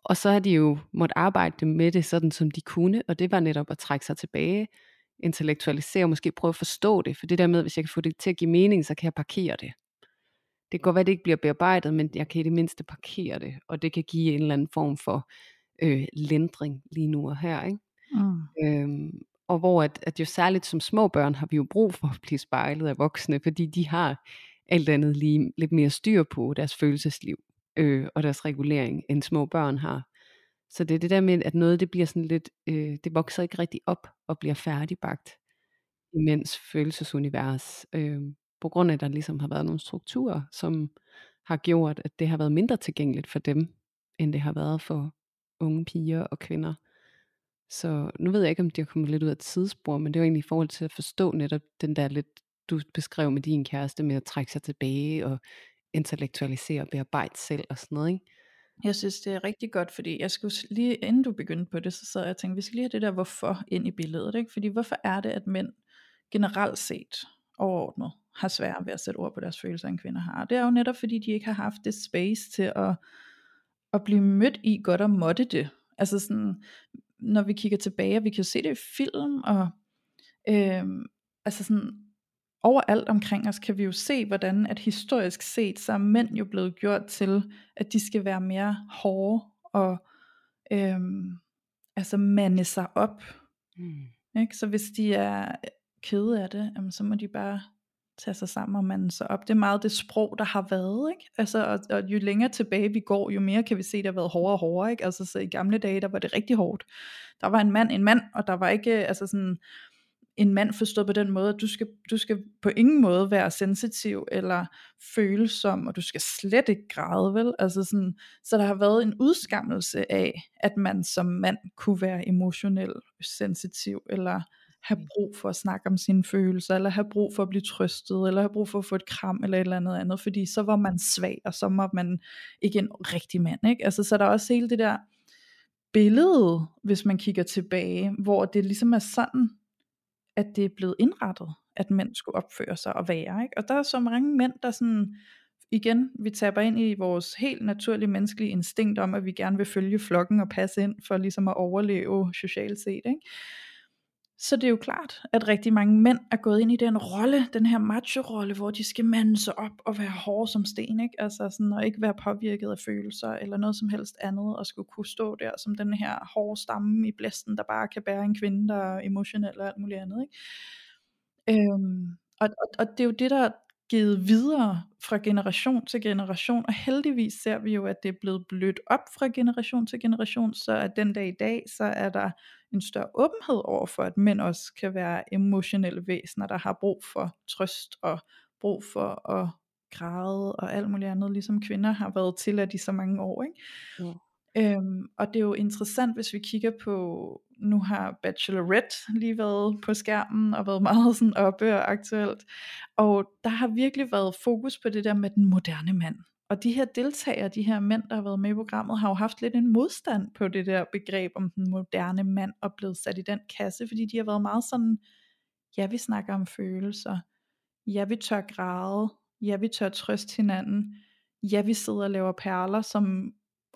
Og så har de jo måttet arbejde med det sådan, som de kunne, og det var netop at trække sig tilbage, intellektualisere, måske prøve at forstå det, for det der med, hvis jeg kan få det til at give mening, så kan jeg parkere det. Det kan godt være, at det ikke bliver bearbejdet, men jeg kan i det mindste parkere det, og det kan give en eller anden form for øh, lindring lige nu og her. Ikke? Mm. Øhm, og hvor at, at jo særligt som små børn har vi jo brug for at blive spejlet af voksne, fordi de har alt andet lige lidt mere styr på deres følelsesliv øh, og deres regulering, end små børn har. Så det er det der med, at noget det bliver sådan lidt, øh, det vokser ikke rigtig op og bliver færdigbagt i følelsesunivers. Øh, på grund af, at der ligesom har været nogle strukturer, som har gjort, at det har været mindre tilgængeligt for dem, end det har været for unge piger og kvinder. Så nu ved jeg ikke, om det er kommet lidt ud af et sidespor, men det er jo egentlig i forhold til at forstå netop den der lidt, du beskrev med din kæreste, med at trække sig tilbage og intellektualisere og bearbejde selv og sådan noget, ikke? Jeg synes, det er rigtig godt, fordi jeg skulle lige, inden du begyndte på det, så sad jeg og tænkte, vi skal lige have det der hvorfor ind i billedet, ikke? Fordi hvorfor er det, at mænd generelt set overordnet har svært ved at sætte ord på deres følelser, end kvinder har? Det er jo netop, fordi de ikke har haft det space til at, at blive mødt i godt og måtte det. Altså sådan, når vi kigger tilbage, og vi kan se det i film, og øh, altså sådan, overalt omkring os kan vi jo se, hvordan at historisk set, så er mænd jo blevet gjort til, at de skal være mere hårde, og øhm, altså mande sig op. Mm. Ikke? Så hvis de er kede af det, jamen, så må de bare tage sig sammen og mande sig op. Det er meget det sprog, der har været. Ikke? Altså, og, og jo længere tilbage vi går, jo mere kan vi se, at det har været hårdere og hårdere. Ikke? Altså, så i gamle dage, der var det rigtig hårdt. Der var en mand en mand, og der var ikke, altså sådan, en mand forstået på den måde, at du skal, du skal på ingen måde være sensitiv eller følsom, og du skal slet ikke græde, vel? Altså sådan, så der har været en udskammelse af, at man som mand kunne være emotionel sensitiv, eller have mm. brug for at snakke om sine følelser, eller have brug for at blive trøstet, eller have brug for at få et kram, eller et eller andet andet, fordi så var man svag, og så var man ikke en rigtig mand, ikke? Altså, så der er også hele det der billede, hvis man kigger tilbage, hvor det ligesom er sådan, at det er blevet indrettet, at mænd skulle opføre sig og være. Ikke? Og der er så mange mænd, der sådan, igen, vi taber ind i vores helt naturlige menneskelige instinkt om, at vi gerne vil følge flokken og passe ind for ligesom at overleve socialt set. Ikke? Så det er jo klart, at rigtig mange mænd er gået ind i den rolle, den her macho-rolle, hvor de skal mande sig op og være hårde som sten, ikke? Altså sådan, og ikke være påvirket af følelser eller noget som helst andet, og skulle kunne stå der som den her hårde stamme i blæsten, der bare kan bære en kvinde, der er emotionel og alt muligt andet, ikke? Øhm, og, og, og det er jo det, der givet videre fra generation til generation, og heldigvis ser vi jo, at det er blevet blødt op fra generation til generation, så at den dag i dag, så er der en større åbenhed over for, at mænd også kan være emotionelle væsener, der har brug for trøst og brug for at græde og alt muligt andet, ligesom kvinder har været tilladt i så mange år. Ikke? Ja. Øhm, og det er jo interessant, hvis vi kigger på, nu har Bachelorette lige været på skærmen og været meget sådan oppe og aktuelt, og der har virkelig været fokus på det der med den moderne mand. Og de her deltagere, de her mænd, der har været med i programmet, har jo haft lidt en modstand på det der begreb om den moderne mand, og blevet sat i den kasse, fordi de har været meget sådan, ja, vi snakker om følelser, ja, vi tør græde, ja, vi tør trøste hinanden, ja, vi sidder og laver perler, som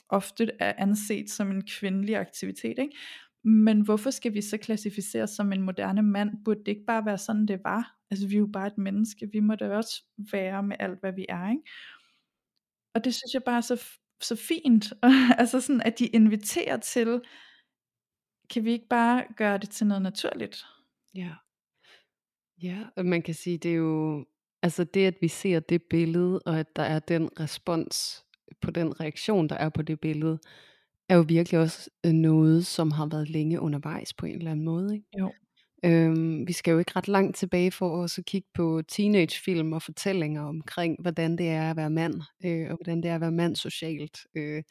ofte er anset som en kvindelig aktivitet, ikke? Men hvorfor skal vi så klassificeres som en moderne mand? Burde det ikke bare være sådan, det var? Altså vi er jo bare et menneske, vi må da også være med alt, hvad vi er, ikke? Og det synes jeg bare er så, så fint, altså sådan, at de inviterer til, kan vi ikke bare gøre det til noget naturligt? Ja. Ja, og man kan sige, det er jo, altså det, at vi ser det billede, og at der er den respons på den reaktion, der er på det billede, er jo virkelig også øh, noget, som har været længe undervejs på en eller anden måde. Ikke? Jo. Øhm, vi skal jo ikke ret langt tilbage for at kigge på teenagefilm og fortællinger omkring, hvordan det er at være mand, øh, og hvordan det er at være mand socialt. Øh,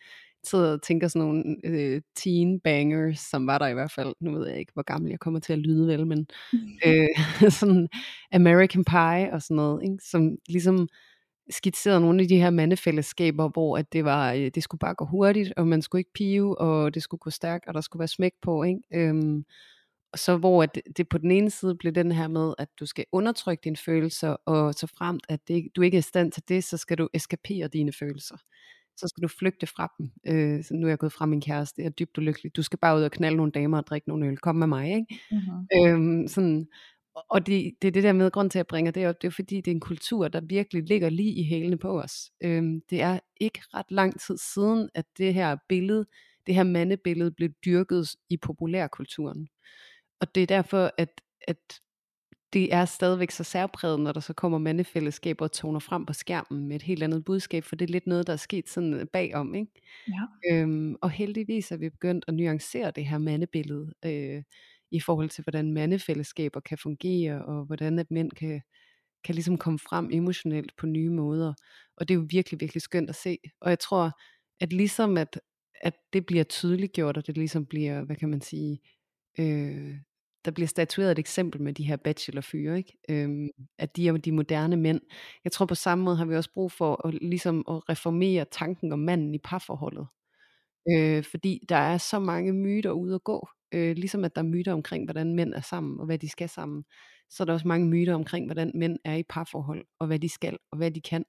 sidder og tænker sådan nogle øh, teen bangers, som var der i hvert fald. Nu ved jeg ikke, hvor gammel jeg kommer til at lyde vel, men øh, sådan American Pie og sådan noget, ikke? som ligesom skitserede nogle af de her mandefællesskaber, hvor at det var, øh, det skulle bare gå hurtigt, og man skulle ikke pive, og det skulle gå stærkt, og der skulle være smæk på, ikke? Øhm, og så hvor at det på den ene side blev den her med, at du skal undertrykke dine følelser, og så fremt, at det, du ikke er i stand til det, så skal du eskapere dine følelser. Så skal du flygte fra dem. Øh, så nu er jeg gået fra min kæreste, jeg er dybt ulykkelig. Du skal bare ud og knalde nogle damer og drikke nogle øl. Kom med mig, ikke? Mm-hmm. Øhm, sådan, og det, det er det der med, grund til at jeg bringer det op, det er fordi det er en kultur, der virkelig ligger lige i hælene på os. Øhm, det er ikke ret lang tid siden, at det her billede, det her mandebillede blev dyrket i populærkulturen. Og det er derfor, at, at det er stadigvæk så særpræget, når der så kommer mandefællesskaber og toner frem på skærmen med et helt andet budskab, for det er lidt noget, der er sket sådan bagom. Ikke? Ja. Øhm, og heldigvis er vi begyndt at nuancere det her mandebillede. Øh, i forhold til, hvordan mandefællesskaber kan fungere, og hvordan at mænd kan, kan ligesom komme frem emotionelt på nye måder. Og det er jo virkelig, virkelig skønt at se. Og jeg tror, at ligesom at, at det bliver tydeliggjort, og det ligesom bliver, hvad kan man sige, øh, der bliver statueret et eksempel med de her bachelorfyre, ikke? Øhm, at de er de moderne mænd. Jeg tror på samme måde har vi også brug for at, ligesom at reformere tanken om manden i parforholdet. Øh, fordi der er så mange myter ude at gå. Øh, ligesom at der er myter omkring, hvordan mænd er sammen, og hvad de skal sammen. Så er der også mange myter omkring, hvordan mænd er i parforhold, og hvad de skal, og hvad de kan,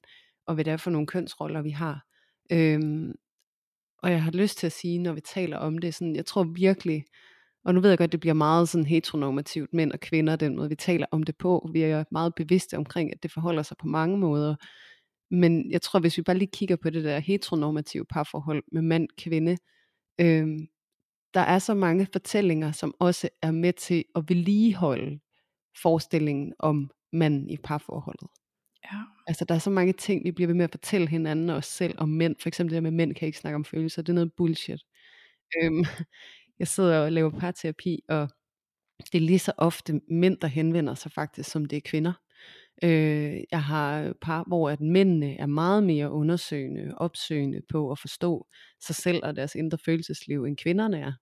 og hvad det er for nogle kønsroller, vi har. Øhm, og jeg har lyst til at sige, når vi taler om det, sådan, jeg tror virkelig, og nu ved jeg godt, det bliver meget sådan heteronormativt, mænd og kvinder, den måde vi taler om det på. Vi er meget bevidste omkring, at det forholder sig på mange måder. Men jeg tror, hvis vi bare lige kigger på det der heteronormative parforhold med mand, kvinde, øhm, der er så mange fortællinger, som også er med til at vedligeholde forestillingen om manden i parforholdet. Ja. Altså der er så mange ting, vi bliver ved med at fortælle hinanden og os selv om mænd. For eksempel det der med, at mænd kan ikke snakke om følelser. Det er noget bullshit. Øhm, jeg sidder og laver parterapi, og det er lige så ofte mænd, der henvender sig faktisk, som det er kvinder. Øh, jeg har par, hvor at mændene er meget mere undersøgende, opsøgende på at forstå sig selv og deres indre følelsesliv, end kvinderne er.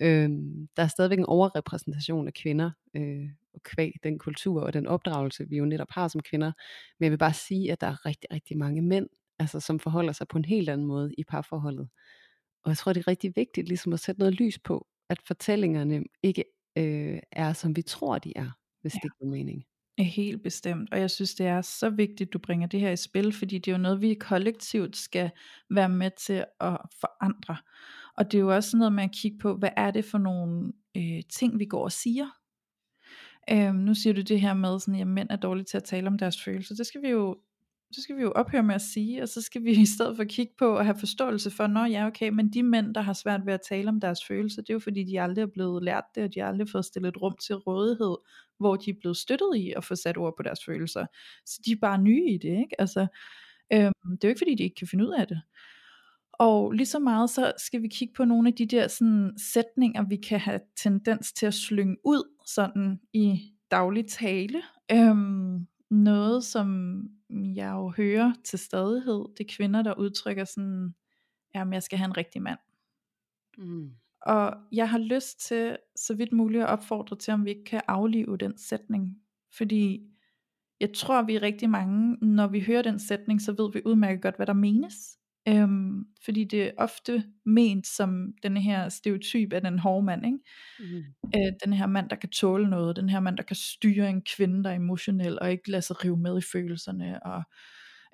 Øh, der er stadigvæk en overrepræsentation af kvinder, øh, og kvæg den kultur og den opdragelse, vi jo netop har som kvinder. Men jeg vil bare sige, at der er rigtig, rigtig mange mænd, altså, som forholder sig på en helt anden måde i parforholdet. Og jeg tror, det er rigtig vigtigt ligesom at sætte noget lys på, at fortællingerne ikke øh, er, som vi tror, de er, hvis ja. det giver mening. Helt bestemt, og jeg synes det er så vigtigt du bringer det her i spil, fordi det er jo noget vi kollektivt skal være med til at forandre. Og det er jo også noget med at kigge på, hvad er det for nogle øh, ting vi går og siger. Øhm, nu siger du det her med, sådan, at mænd er dårlige til at tale om deres følelser. Det skal vi jo så skal vi jo ophøre med at sige, og så skal vi i stedet for kigge på og have forståelse for, når ja okay, men de mænd, der har svært ved at tale om deres følelser, det er jo fordi, de aldrig er blevet lært det, og de har aldrig fået stillet et rum til rådighed, hvor de er blevet støttet i at få sat ord på deres følelser. Så de er bare nye i det, ikke? Altså, øhm, det er jo ikke fordi, de ikke kan finde ud af det. Og lige så meget så skal vi kigge på nogle af de der sådan, sætninger, vi kan have tendens til at slynge ud sådan i daglig tale. Øhm, noget, som jeg jo hører til stadighed, det er kvinder, der udtrykker sådan, jamen jeg skal have en rigtig mand. Mm. Og jeg har lyst til, så vidt muligt at opfordre til, om vi ikke kan aflive den sætning. Fordi jeg tror, vi er rigtig mange, når vi hører den sætning, så ved vi udmærket godt, hvad der menes. Øhm, fordi det er ofte ment som den her stereotyp af den hårde mand, ikke? Mm. Øh, den her mand, der kan tåle noget, den her mand, der kan styre en kvinde, der er emotionel, og ikke lade sig rive med i følelserne, og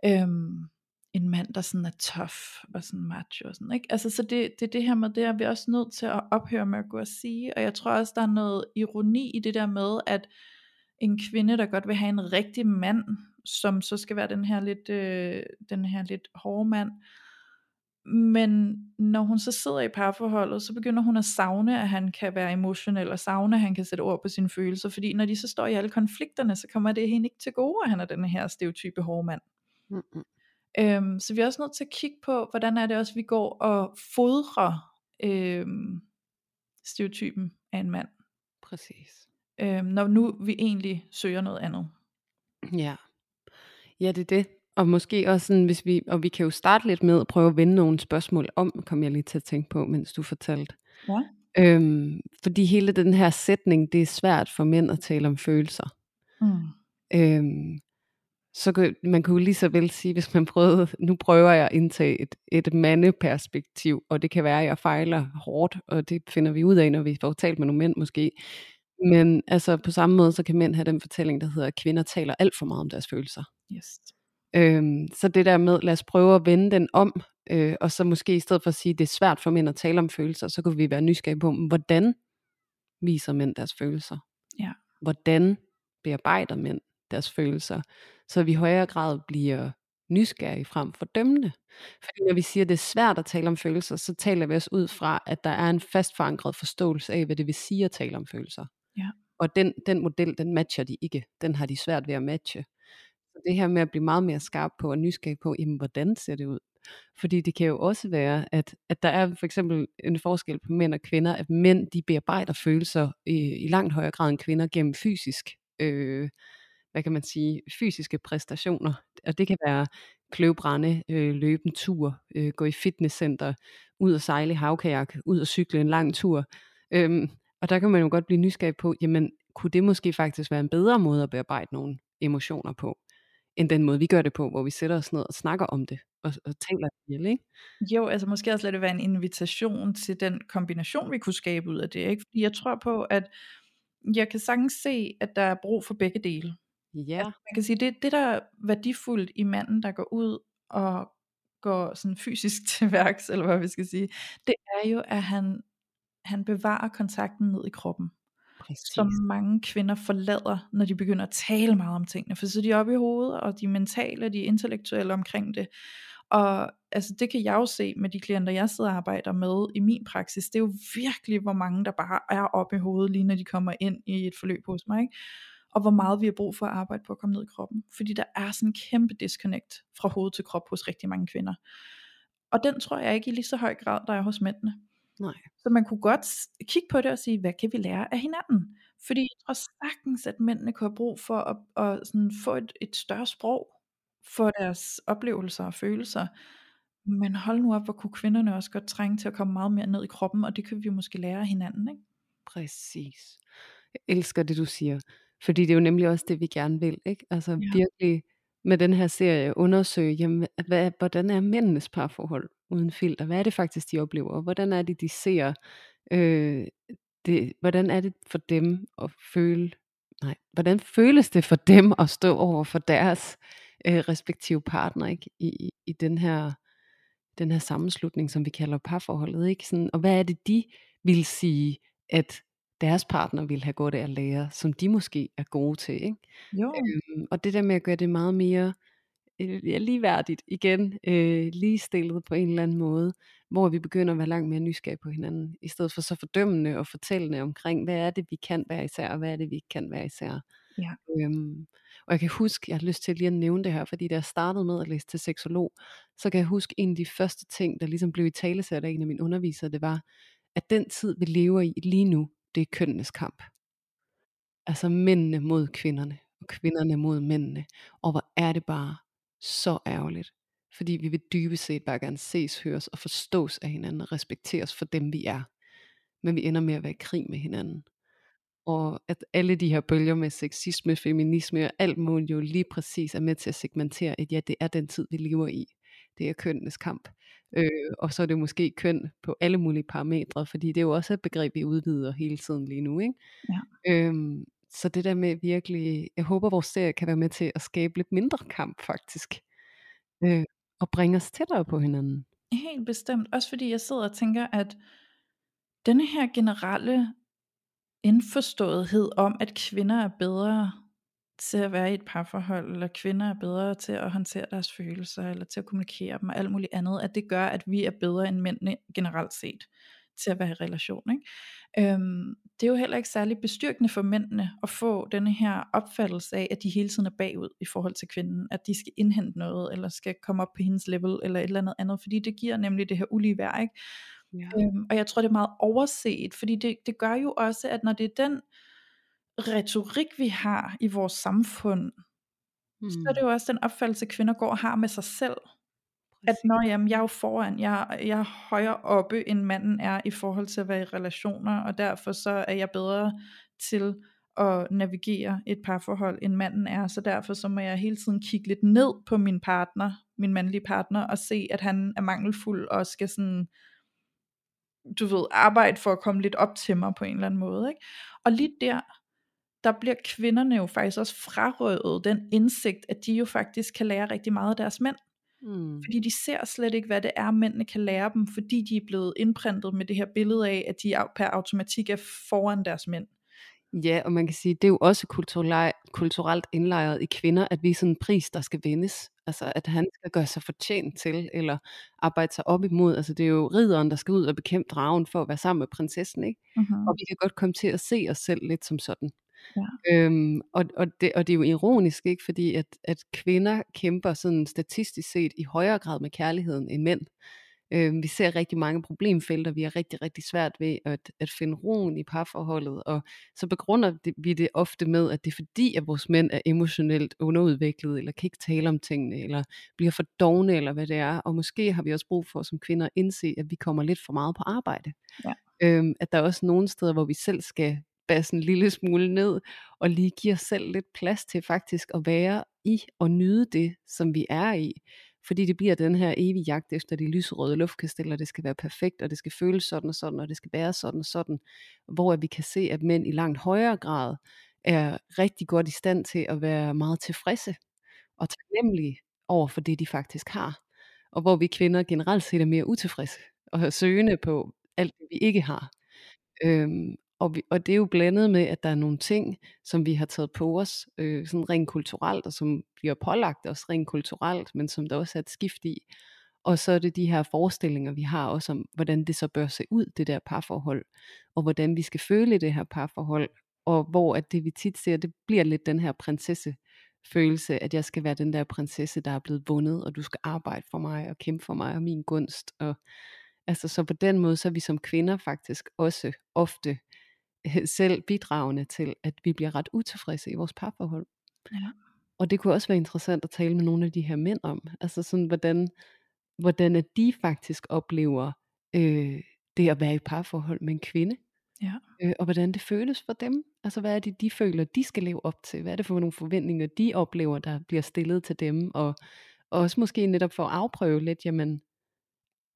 øhm, en mand, der sådan er tough og sådan macho og sådan, ikke? Altså, så det, det er det her med, det er vi også nødt til at ophøre med at gå og sige, og jeg tror også, der er noget ironi i det der med, at en kvinde, der godt vil have en rigtig mand, som så skal være den her lidt, øh, den her lidt hårde mand, men når hun så sidder i parforholdet, så begynder hun at savne, at han kan være emotionel, og savne, at han kan sætte ord på sine følelser, fordi når de så står i alle konflikterne, så kommer det hende ikke til gode, at han er den her stereotype hårde mand. Mm-mm. Øhm, så vi er også nødt til at kigge på, hvordan er det også, vi går og fodrer øhm, stereotypen af en mand, Præcis. øhm, når nu vi egentlig søger noget andet. Ja. Ja, det er det. Og måske også sådan, hvis vi, og vi kan jo starte lidt med at prøve at vende nogle spørgsmål om, kom jeg lige til at tænke på, mens du fortalte. Ja. Øhm, fordi hele den her sætning, det er svært for mænd at tale om følelser. Mm. Øhm, så kan, man kunne lige så vel sige, hvis man prøvede, nu prøver jeg at indtage et, et mandeperspektiv, og det kan være, at jeg fejler hårdt, og det finder vi ud af, når vi får talt med nogle mænd måske. Men altså på samme måde, så kan mænd have den fortælling, der hedder, at kvinder taler alt for meget om deres følelser. Yes. Øhm, så det der med, lad os prøve at vende den om, øh, og så måske i stedet for at sige, det er svært for mænd at tale om følelser, så kunne vi være nysgerrige på, hvordan viser mænd deres følelser? Ja. Hvordan bearbejder mænd deres følelser? Så vi i højere grad bliver nysgerrige frem for dømmende. Fordi når vi siger, at det er svært at tale om følelser, så taler vi os ud fra, at der er en fast forankret forståelse af, hvad det vil sige at tale om følelser. Ja. Og den, den model, den matcher de ikke. Den har de svært ved at matche. Så det her med at blive meget mere skarp på og nysgerrig på, jamen, hvordan ser det ud? Fordi det kan jo også være, at, at der er for eksempel en forskel på mænd og kvinder, at mænd de bearbejder følelser i, i langt højere grad end kvinder gennem fysisk, øh, hvad kan man sige, fysiske præstationer. Og det kan være kløvbrænde, øh, løbe en tur, øh, gå i fitnesscenter, ud og sejle i havkajak, ud og cykle en lang tur. Øhm, og der kan man jo godt blive nysgerrig på, jamen kunne det måske faktisk være en bedre måde at bearbejde nogle emotioner på, end den måde vi gør det på, hvor vi sætter os ned og snakker om det, og, og taler ihjel, ikke? Jo, altså måske også lade det være en invitation til den kombination, vi kunne skabe ud af det. Ikke? Fordi jeg tror på, at jeg kan sagtens se, at der er brug for begge dele. Ja, Altså, man kan sige, det, det der er værdifuldt i manden, der går ud og går sådan fysisk til værks, eller hvad vi skal sige, det er jo, at han, han bevarer kontakten ned i kroppen præcis. Som mange kvinder forlader, når de begynder at tale meget om tingene. For så er de oppe i hovedet, og de er mentale, de er intellektuelle omkring det. Og altså, det kan jeg jo se med de klienter, jeg sidder og arbejder med i min praksis. Det er jo virkelig, hvor mange der bare er oppe i hovedet, lige når de kommer ind i et forløb hos mig. Ikke? Og hvor meget vi har brug for at arbejde på at komme ned i kroppen. Fordi der er sådan en kæmpe disconnect fra hoved til krop hos rigtig mange kvinder. Og den tror jeg ikke i lige så høj grad, der er hos mændene. Nej. Så man kunne godt kigge på det og sige, hvad kan vi lære af hinanden? Fordi jeg tror sagtens, at mændene kunne have brug for at, at sådan få et, et større sprog for deres oplevelser og følelser. Men hold nu op, hvor kunne kvinderne også godt trænge til at komme meget mere ned i kroppen, og det kan vi måske lære af hinanden, ikke? Præcis. Jeg elsker det, du siger. Fordi det er jo nemlig også det, vi gerne vil. Ikke? Altså Ja. virkelig med den her serie undersøge, jamen, hvad, hvordan er mændenes parforhold uden filter? Hvad er det faktisk, de oplever? Hvordan er det, de ser? Øh, det, hvordan er det for dem at føle, nej, hvordan føles det for dem at stå over for deres øh, respektive partner ikke? I, i, i den her den her sammenslutning, som vi kalder parforholdet, ikke? Sådan, og hvad er det, de vil sige, at deres partner vil have godt af at lære, som de måske er gode til, ikke? Jo. Øhm, og det der med at gøre det meget mere ja, ligeværdigt igen, øh, ligestillet på en eller anden måde, hvor vi begynder at være langt mere nysgerrige på hinanden, i stedet for så fordømmende og fortællende omkring, hvad er det, vi kan være især, og hvad er det, vi ikke kan være især. Ja. Øhm, og jeg kan huske, jeg har lyst til lige at nævne det her, fordi da jeg startede med at læse til seksolog, så kan jeg huske en af de første ting, der ligesom blev i talesat af en af mine undervisere, det var, at den tid, vi lever i lige nu, det er kønnenes kamp. Altså mændene mod kvinderne, og kvinderne mod mændene. Og hvor er det bare så ærgerligt. Fordi vi vil dybest set bare gerne ses, høres og forstås af hinanden og respekteres for dem vi er. Men vi ender med at være i krig med hinanden. Og at alle de her bølger med sexisme, feminisme og alt muligt jo lige præcis er med til at segmentere, at ja, det er den tid, vi lever i. Det er kønnenes kamp. Øh, og så er det måske køn på alle mulige parametre, fordi det er jo også et begreb, vi udvider hele tiden lige nu. Ikke? Ja. Øhm, så det der med virkelig, jeg håber vores serie kan være med til at skabe lidt mindre kamp faktisk. Øh, og bringe os tættere på hinanden. Helt bestemt. Også fordi jeg sidder og tænker, at denne her generelle indforståethed om, at kvinder er bedre til at være i et parforhold, eller kvinder er bedre til at håndtere deres følelser, eller til at kommunikere dem, og alt muligt andet, at det gør, at vi er bedre end mændene generelt set til at være i relation. Ikke? Øhm, det er jo heller ikke særlig bestyrkende for mændene at få denne her opfattelse af, at de hele tiden er bagud i forhold til kvinden, at de skal indhente noget, eller skal komme op på hendes level, eller et eller andet andet, fordi det giver nemlig det her ulige værd, ikke? Ja. Øhm, og jeg tror det er meget overset, fordi det, det gør jo også, at når det er den retorik vi har i vores samfund, mm. så er det hmm. jo også den opfattelse kvinder går og har med sig selv, at når jamen, jeg er jo foran, jeg, jeg er højere oppe end manden er i forhold til at være i relationer, og derfor så er jeg bedre til at navigere et parforhold end manden er, så derfor så må jeg hele tiden kigge lidt ned på min partner, min mandlige partner, og se at han er mangelfuld og skal sådan, du ved, arbejde for at komme lidt op til mig på en eller anden måde. Ikke? Og lige der, der bliver kvinderne jo faktisk også frarøvet den indsigt, at de jo faktisk kan lære rigtig meget af deres mænd. Mm. Fordi de ser slet ikke, hvad det er, mændene kan lære dem, fordi de er blevet indprintet med det her billede af, at de per automatik er foran deres mænd. Ja, og man kan sige, det er jo også kulturelt indlejret i kvinder, at vi er sådan en pris, der skal vendes. Altså, at han skal gøre sig fortjent til, eller arbejde sig op imod. Altså, det er jo rideren, der skal ud og bekæmpe dragen for at være sammen med prinsessen, ikke? Mm-hmm. Og vi kan godt komme til at se os selv lidt som sådan. Ja. Øhm, og, og, det, og det er jo ironisk, ikke? fordi at, at kvinder kæmper sådan statistisk set i højere grad med kærligheden end mænd. Øhm, vi ser rigtig mange problemfelter, vi har rigtig, rigtig svært ved at, at finde roen i parforholdet, og så begrunder det, vi det ofte med, at det er fordi, at vores mænd er emotionelt underudviklet, eller kan ikke tale om tingene, eller bliver for dogne, eller hvad det er, og måske har vi også brug for som kvinder at indse, at vi kommer lidt for meget på arbejde. Ja. Øhm, at der er også nogle steder, hvor vi selv skal basse en lille smule ned, og lige give os selv lidt plads til faktisk at være i og nyde det, som vi er i. Fordi det bliver den her evige jagt efter de lyserøde luftkasteller, det skal være perfekt, og det skal føles sådan og sådan, og det skal være sådan og sådan, hvor vi kan se, at mænd i langt højere grad er rigtig godt i stand til at være meget tilfredse og taknemmelige over for det, de faktisk har. Og hvor vi kvinder generelt set er mere utilfredse og søgende på alt det, vi ikke har. Øhm, og, vi, og det er jo blandet med, at der er nogle ting, som vi har taget på os, øh, sådan rent kulturelt, og som vi har pålagt os rent kulturelt, men som der også er et skift i. Og så er det de her forestillinger, vi har også om, hvordan det så bør se ud, det der parforhold, og hvordan vi skal føle det her parforhold, og hvor at det vi tit ser, det bliver lidt den her prinsesse følelse, at jeg skal være den der prinsesse, der er blevet vundet, og du skal arbejde for mig, og kæmpe for mig, og min gunst, og altså så på den måde, så er vi som kvinder faktisk også ofte selv bidragende til, at vi bliver ret utilfredse i vores parforhold. Ja. Og det kunne også være interessant at tale med nogle af de her mænd om, altså sådan, hvordan, hvordan at de faktisk oplever øh, det at være i parforhold med en kvinde. Ja. Øh, og hvordan det føles for dem. Altså hvad er det, de føler, de skal leve op til? Hvad er det for nogle forventninger, de oplever, der bliver stillet til dem? Og, og også måske netop for at afprøve lidt, jamen,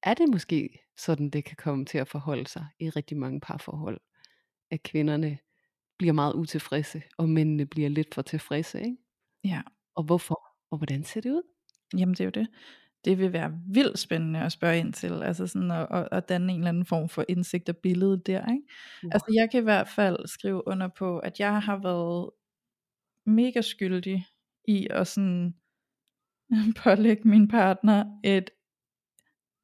er det måske sådan, det kan komme til at forholde sig i rigtig mange parforhold? At kvinderne bliver meget utilfredse, og mændene bliver lidt for tilfredse, ikke? Ja. Og hvorfor? Og hvordan ser det ud? Jamen det er jo det. Det vil være vildt spændende at spørge ind til, altså sådan at, at, at danne en eller anden form for indsigt og billede der, ikke? Ja. Altså jeg kan i hvert fald skrive under på, at jeg har været mega skyldig i at sådan pålægge min partner et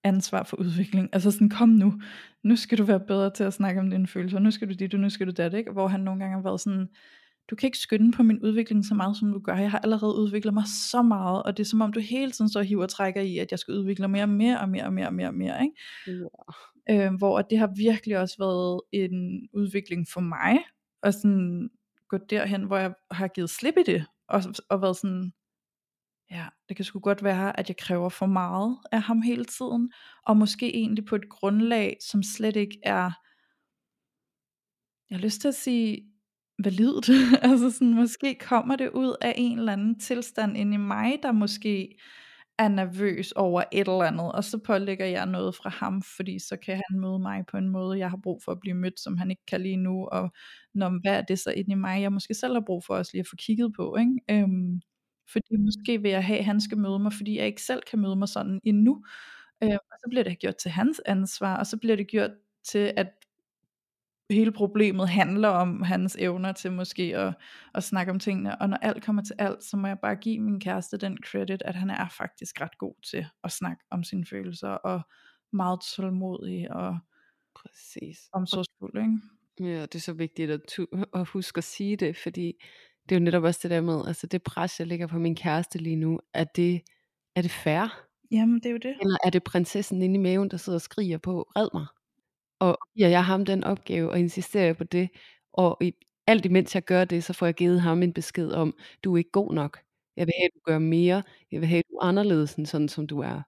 ansvar for udvikling. Altså sådan, kom nu, nu skal du være bedre til at snakke om dine følelser, nu skal du dit, og nu skal du det, ikke? Hvor han nogle gange har været sådan, du kan ikke skynde på min udvikling så meget, som du gør. Jeg har allerede udviklet mig så meget, og det er som om, du hele tiden så hiver og trækker i, at jeg skal udvikle mere og mere og mere og mere og mere, og mere ikke? Ja. Øh, hvor det har virkelig også været en udvikling for mig, og sådan gå derhen, hvor jeg har givet slip i det, og, og været sådan, Ja, det kan sgu godt være, at jeg kræver for meget af ham hele tiden, og måske egentlig på et grundlag, som slet ikke er, jeg har lyst til at sige, validt. altså sådan, måske kommer det ud af en eller anden tilstand inde i mig, der måske er nervøs over et eller andet, og så pålægger jeg noget fra ham, fordi så kan han møde mig på en måde, jeg har brug for at blive mødt, som han ikke kan lige nu, og når, hvad er det så inde i mig, jeg måske selv har brug for også lige at få kigget på, ikke? Øhm, fordi måske vil jeg have, at han skal møde mig, fordi jeg ikke selv kan møde mig sådan endnu. Øh, og så bliver det gjort til hans ansvar, og så bliver det gjort til, at hele problemet handler om hans evner til måske at, at snakke om tingene, og når alt kommer til alt, så må jeg bare give min kæreste den credit, at han er faktisk ret god til at snakke om sine følelser, og meget tålmodig og Præcis. omsorgsfuld, ikke? Ja, det er så vigtigt at, at huske at sige det, fordi det er jo netop også det der med, altså det pres, jeg lægger på min kæreste lige nu, er det, er det fair? Jamen, det er jo det. Eller er det prinsessen inde i maven, der sidder og skriger på, red mig? Og giver jeg ham den opgave, og insisterer på det, og i, alt imens jeg gør det, så får jeg givet ham en besked om, du er ikke god nok. Jeg vil have, at du gør mere. Jeg vil have, at du er anderledes end sådan, som du er.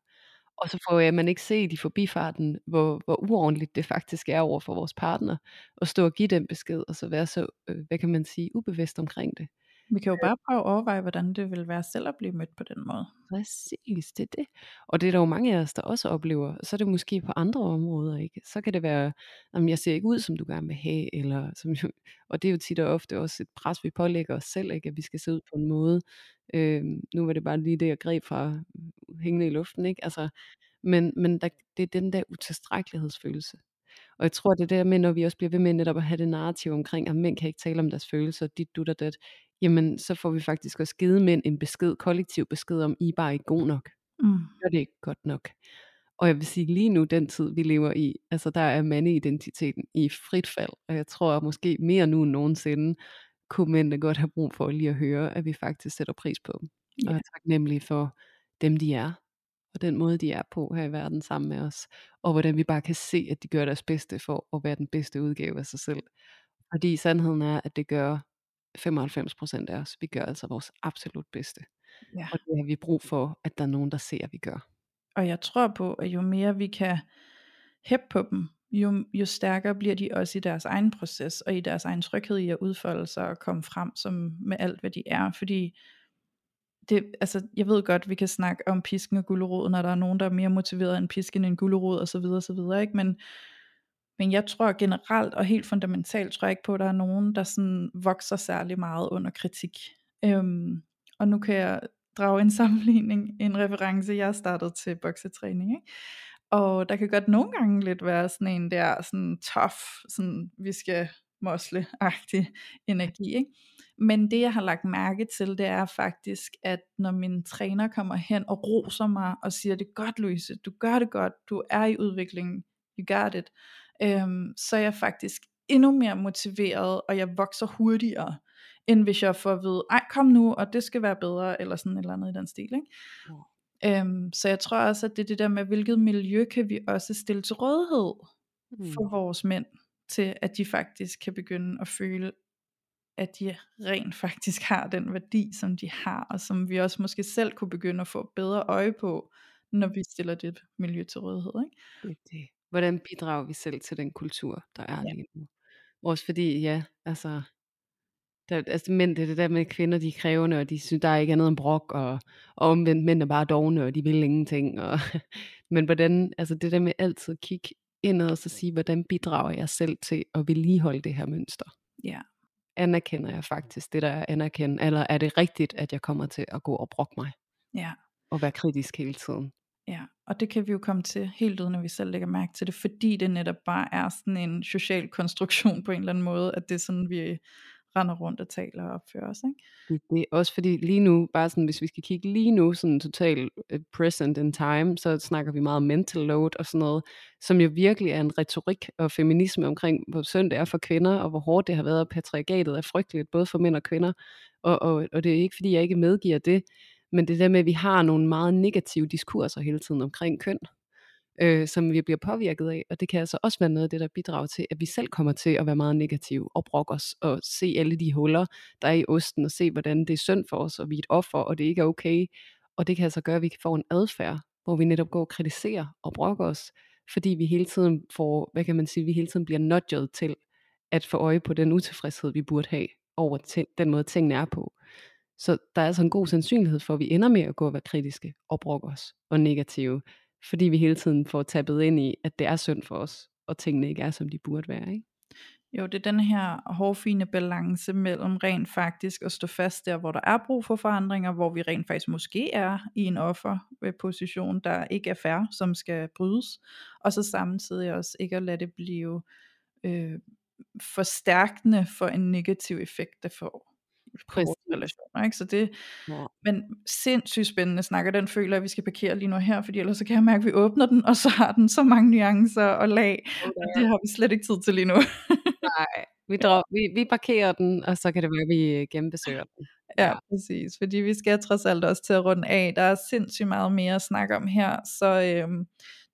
Og så får øh, man ikke set i forbifarten, hvor, hvor uordentligt det faktisk er over for vores partner, at stå og give den besked, og så være så, øh, hvad kan man sige, ubevidst omkring det. Vi kan jo bare prøve at overveje, hvordan det vil være selv at blive mødt på den måde. Præcis, det er det. Og det er der jo mange af os, der også oplever. Så er det måske på andre områder, ikke? Så kan det være, at jeg ser ikke ud, som du gerne vil have, eller som, og det er jo tit og ofte også et pres, vi pålægger os selv, ikke? At vi skal se ud på en måde. Øh, nu var det bare lige det, jeg greb fra hængende i luften, ikke? Altså, men, men der, det er den der utilstrækkelighedsfølelse. Og jeg tror, det er der med, når vi også bliver ved med netop at have det narrativ omkring, at mænd kan ikke tale om deres følelser, dit, dut og dat, jamen så får vi faktisk også givet mænd en besked, kollektiv besked om, I er bare ikke god nok. Mm. Gør det ikke godt nok. Og jeg vil sige, lige nu, den tid vi lever i, altså der er mandeidentiteten i frit fald, og jeg tror at måske mere nu end nogensinde, kunne mændene godt have brug for lige at høre, at vi faktisk sætter pris på dem. Ja. Og er taknemmelige for dem, de er, og den måde, de er på her i verden sammen med os, og hvordan vi bare kan se, at de gør deres bedste for at være den bedste udgave af sig selv. Fordi sandheden er, at det gør 95% af os. Vi gør altså vores absolut bedste. Ja. Og det har vi brug for, at der er nogen, der ser, at vi gør. Og jeg tror på, at jo mere vi kan hæppe på dem, jo, jo stærkere bliver de også i deres egen proces, og i deres egen tryghed i at udfolde sig og komme frem som med alt, hvad de er. Fordi det, altså, jeg ved godt, vi kan snakke om pisken og gulerod, når der er nogen, der er mere motiveret end pisken end gulerod, og så videre, og så videre, ikke? Men, men jeg tror generelt, og helt fundamentalt, tror jeg ikke på, at der er nogen, der sådan vokser særlig meget under kritik. Øhm, og nu kan jeg drage en sammenligning, en reference, jeg startede til boksetræning, ikke? Og der kan godt nogle gange lidt være sådan en der sådan tough, sådan vi skal mosle-agtig energi, ikke? Men det jeg har lagt mærke til, det er faktisk, at når min træner kommer hen og roser mig og siger, det er godt Louise, du gør det godt, du er i udviklingen, you got it, øhm, så er jeg faktisk endnu mere motiveret, og jeg vokser hurtigere, end hvis jeg får at vide, ej kom nu, og det skal være bedre, eller sådan et eller andet i den stil, ikke? Ja. Øhm, så jeg tror også, at det er det der med, hvilket miljø kan vi også stille til rådighed Mm. for vores mænd, til at de faktisk kan begynde at føle, at de rent faktisk har den værdi, som de har, og som vi også måske selv kunne begynde at få bedre øje på, når vi stiller det miljø til rådighed. Ikke? Det det. Hvordan bidrager vi selv til den kultur, der er Ja. lige nu? Også fordi, ja, altså, der, altså mænd, det er det der med kvinder, de er krævende, og de synes, der er ikke andet end brok, og, og omvendt mænd er bare dogne, og de vil ingenting. Og, men hvordan, altså det der med altid at kigge indad og så sige, hvordan bidrager jeg selv til at vedligeholde det her mønster? Ja. Anerkender jeg faktisk det, der er anerkendt, eller er det rigtigt, at jeg kommer til at gå og brokke mig, Ja. og være kritisk hele tiden? Ja, og det kan vi jo komme til helt uden, at vi selv lægger mærke til det, fordi det netop bare er sådan en social konstruktion på en eller anden måde, at det er sådan, vi render rundt og taler og opfører os. Ikke? Det, er også fordi lige nu, bare sådan, hvis vi skal kigge lige nu, sådan total øh, present in time, så snakker vi meget om mental load og sådan noget, som jo virkelig er en retorik og feminisme omkring, hvor synd det er for kvinder, og hvor hårdt det har været, og patriarkatet er frygteligt, både for mænd og kvinder, og, og, og det er ikke fordi, jeg ikke medgiver det, men det der med, at vi har nogle meget negative diskurser hele tiden omkring køn, øh, som vi bliver påvirket af, og det kan altså også være noget af det, der bidrager til, at vi selv kommer til at være meget negative og brokke os, og se alle de huller, der er i osten, og se, hvordan det er synd for os, og vi er et offer, og det ikke er okay, og det kan altså gøre, at vi kan få en adfærd, hvor vi netop går og kritiserer og brokker os, fordi vi hele tiden får, hvad kan man sige, vi hele tiden bliver nudget til at få øje på den utilfredshed, vi burde have over til, den måde, tingene er på. Så der er altså en god sandsynlighed for, at vi ender med at gå og være kritiske og brokke os og negative, fordi vi hele tiden får tappet ind i, at det er synd for os, og tingene ikke er, som de burde være. Ikke? Jo, det er den her hårfine balance mellem rent faktisk at stå fast der, hvor der er brug for forandringer, hvor vi rent faktisk måske er i en offerposition, der ikke er fair, som skal brydes, og så samtidig også ikke at lade det blive øh, forstærkende for en negativ effekt, det får på vores relationer. Ikke? Så det, ja. Men sindssygt spændende snakker, den føler at vi skal parkere lige nu her, fordi ellers så kan jeg mærke, at vi åbner den, og så har den så mange nuancer og lag, okay. og det har vi slet ikke tid til lige nu. Nej, vi, drog, vi, vi parkerer den, og så kan det være, at vi genbesøger den. Ja, ja, præcis, fordi vi skal trods alt også til at runde af. Der er sindssygt meget mere at snakke om her, så øhm,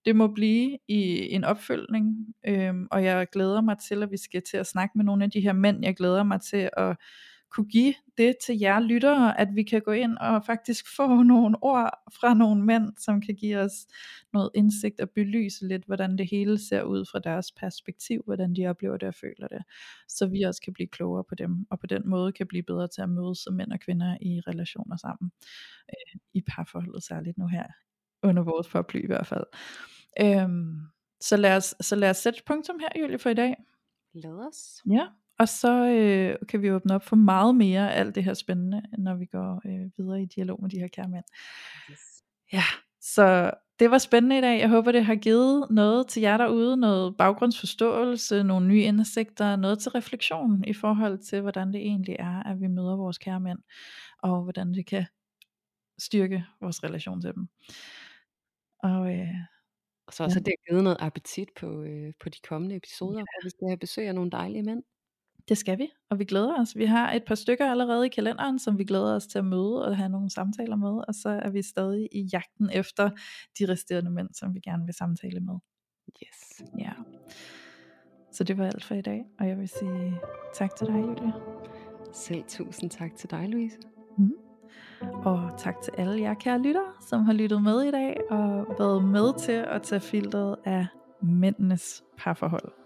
det må blive i en opfølgning, øhm, og jeg glæder mig til, at vi skal til at snakke med nogle af de her mænd. Jeg glæder mig til at kunne give det til jer lyttere, at vi kan gå ind og faktisk få nogle ord fra nogle mænd, som kan give os noget indsigt og belyse lidt, hvordan det hele ser ud fra deres perspektiv, hvordan de oplever det og føler det, så vi også kan blive klogere på dem, og på den måde kan blive bedre til at mødes som mænd og kvinder i relationer sammen, øh, i parforholdet særligt nu her, under vores forply i hvert fald. Øhm, så, lad os, så lad os sætte punktum her, Julie, for i dag. Lad os. Ja, og så øh, kan vi åbne op for meget mere af alt det her spændende, når vi går øh, videre i dialog med de her kære mænd. Yes. Ja, så det var spændende i dag. Jeg håber, det har givet noget til jer derude, noget baggrundsforståelse, nogle nye indsigter, noget til refleksion i forhold til, hvordan det egentlig er, at vi møder vores kære mænd, og hvordan det kan styrke vores relation til dem. Og, øh, og så også ja. det har givet noget appetit på, øh, på de kommende episoder, ja. hvor vi skal have besøg af nogle dejlige mænd. Det skal vi, og vi glæder os. Vi har et par stykker allerede i kalenderen, som vi glæder os til at møde og have nogle samtaler med, og så er vi stadig i jagten efter de resterende mænd, som vi gerne vil samtale med. Yes. Ja. Så det var alt for i dag, og jeg vil sige tak til dig, Julia. Selv tusind tak til dig, Louise. Mm. Og tak til alle jer kære lyttere, som har lyttet med i dag og været med til at tage filtret af mændenes parforhold.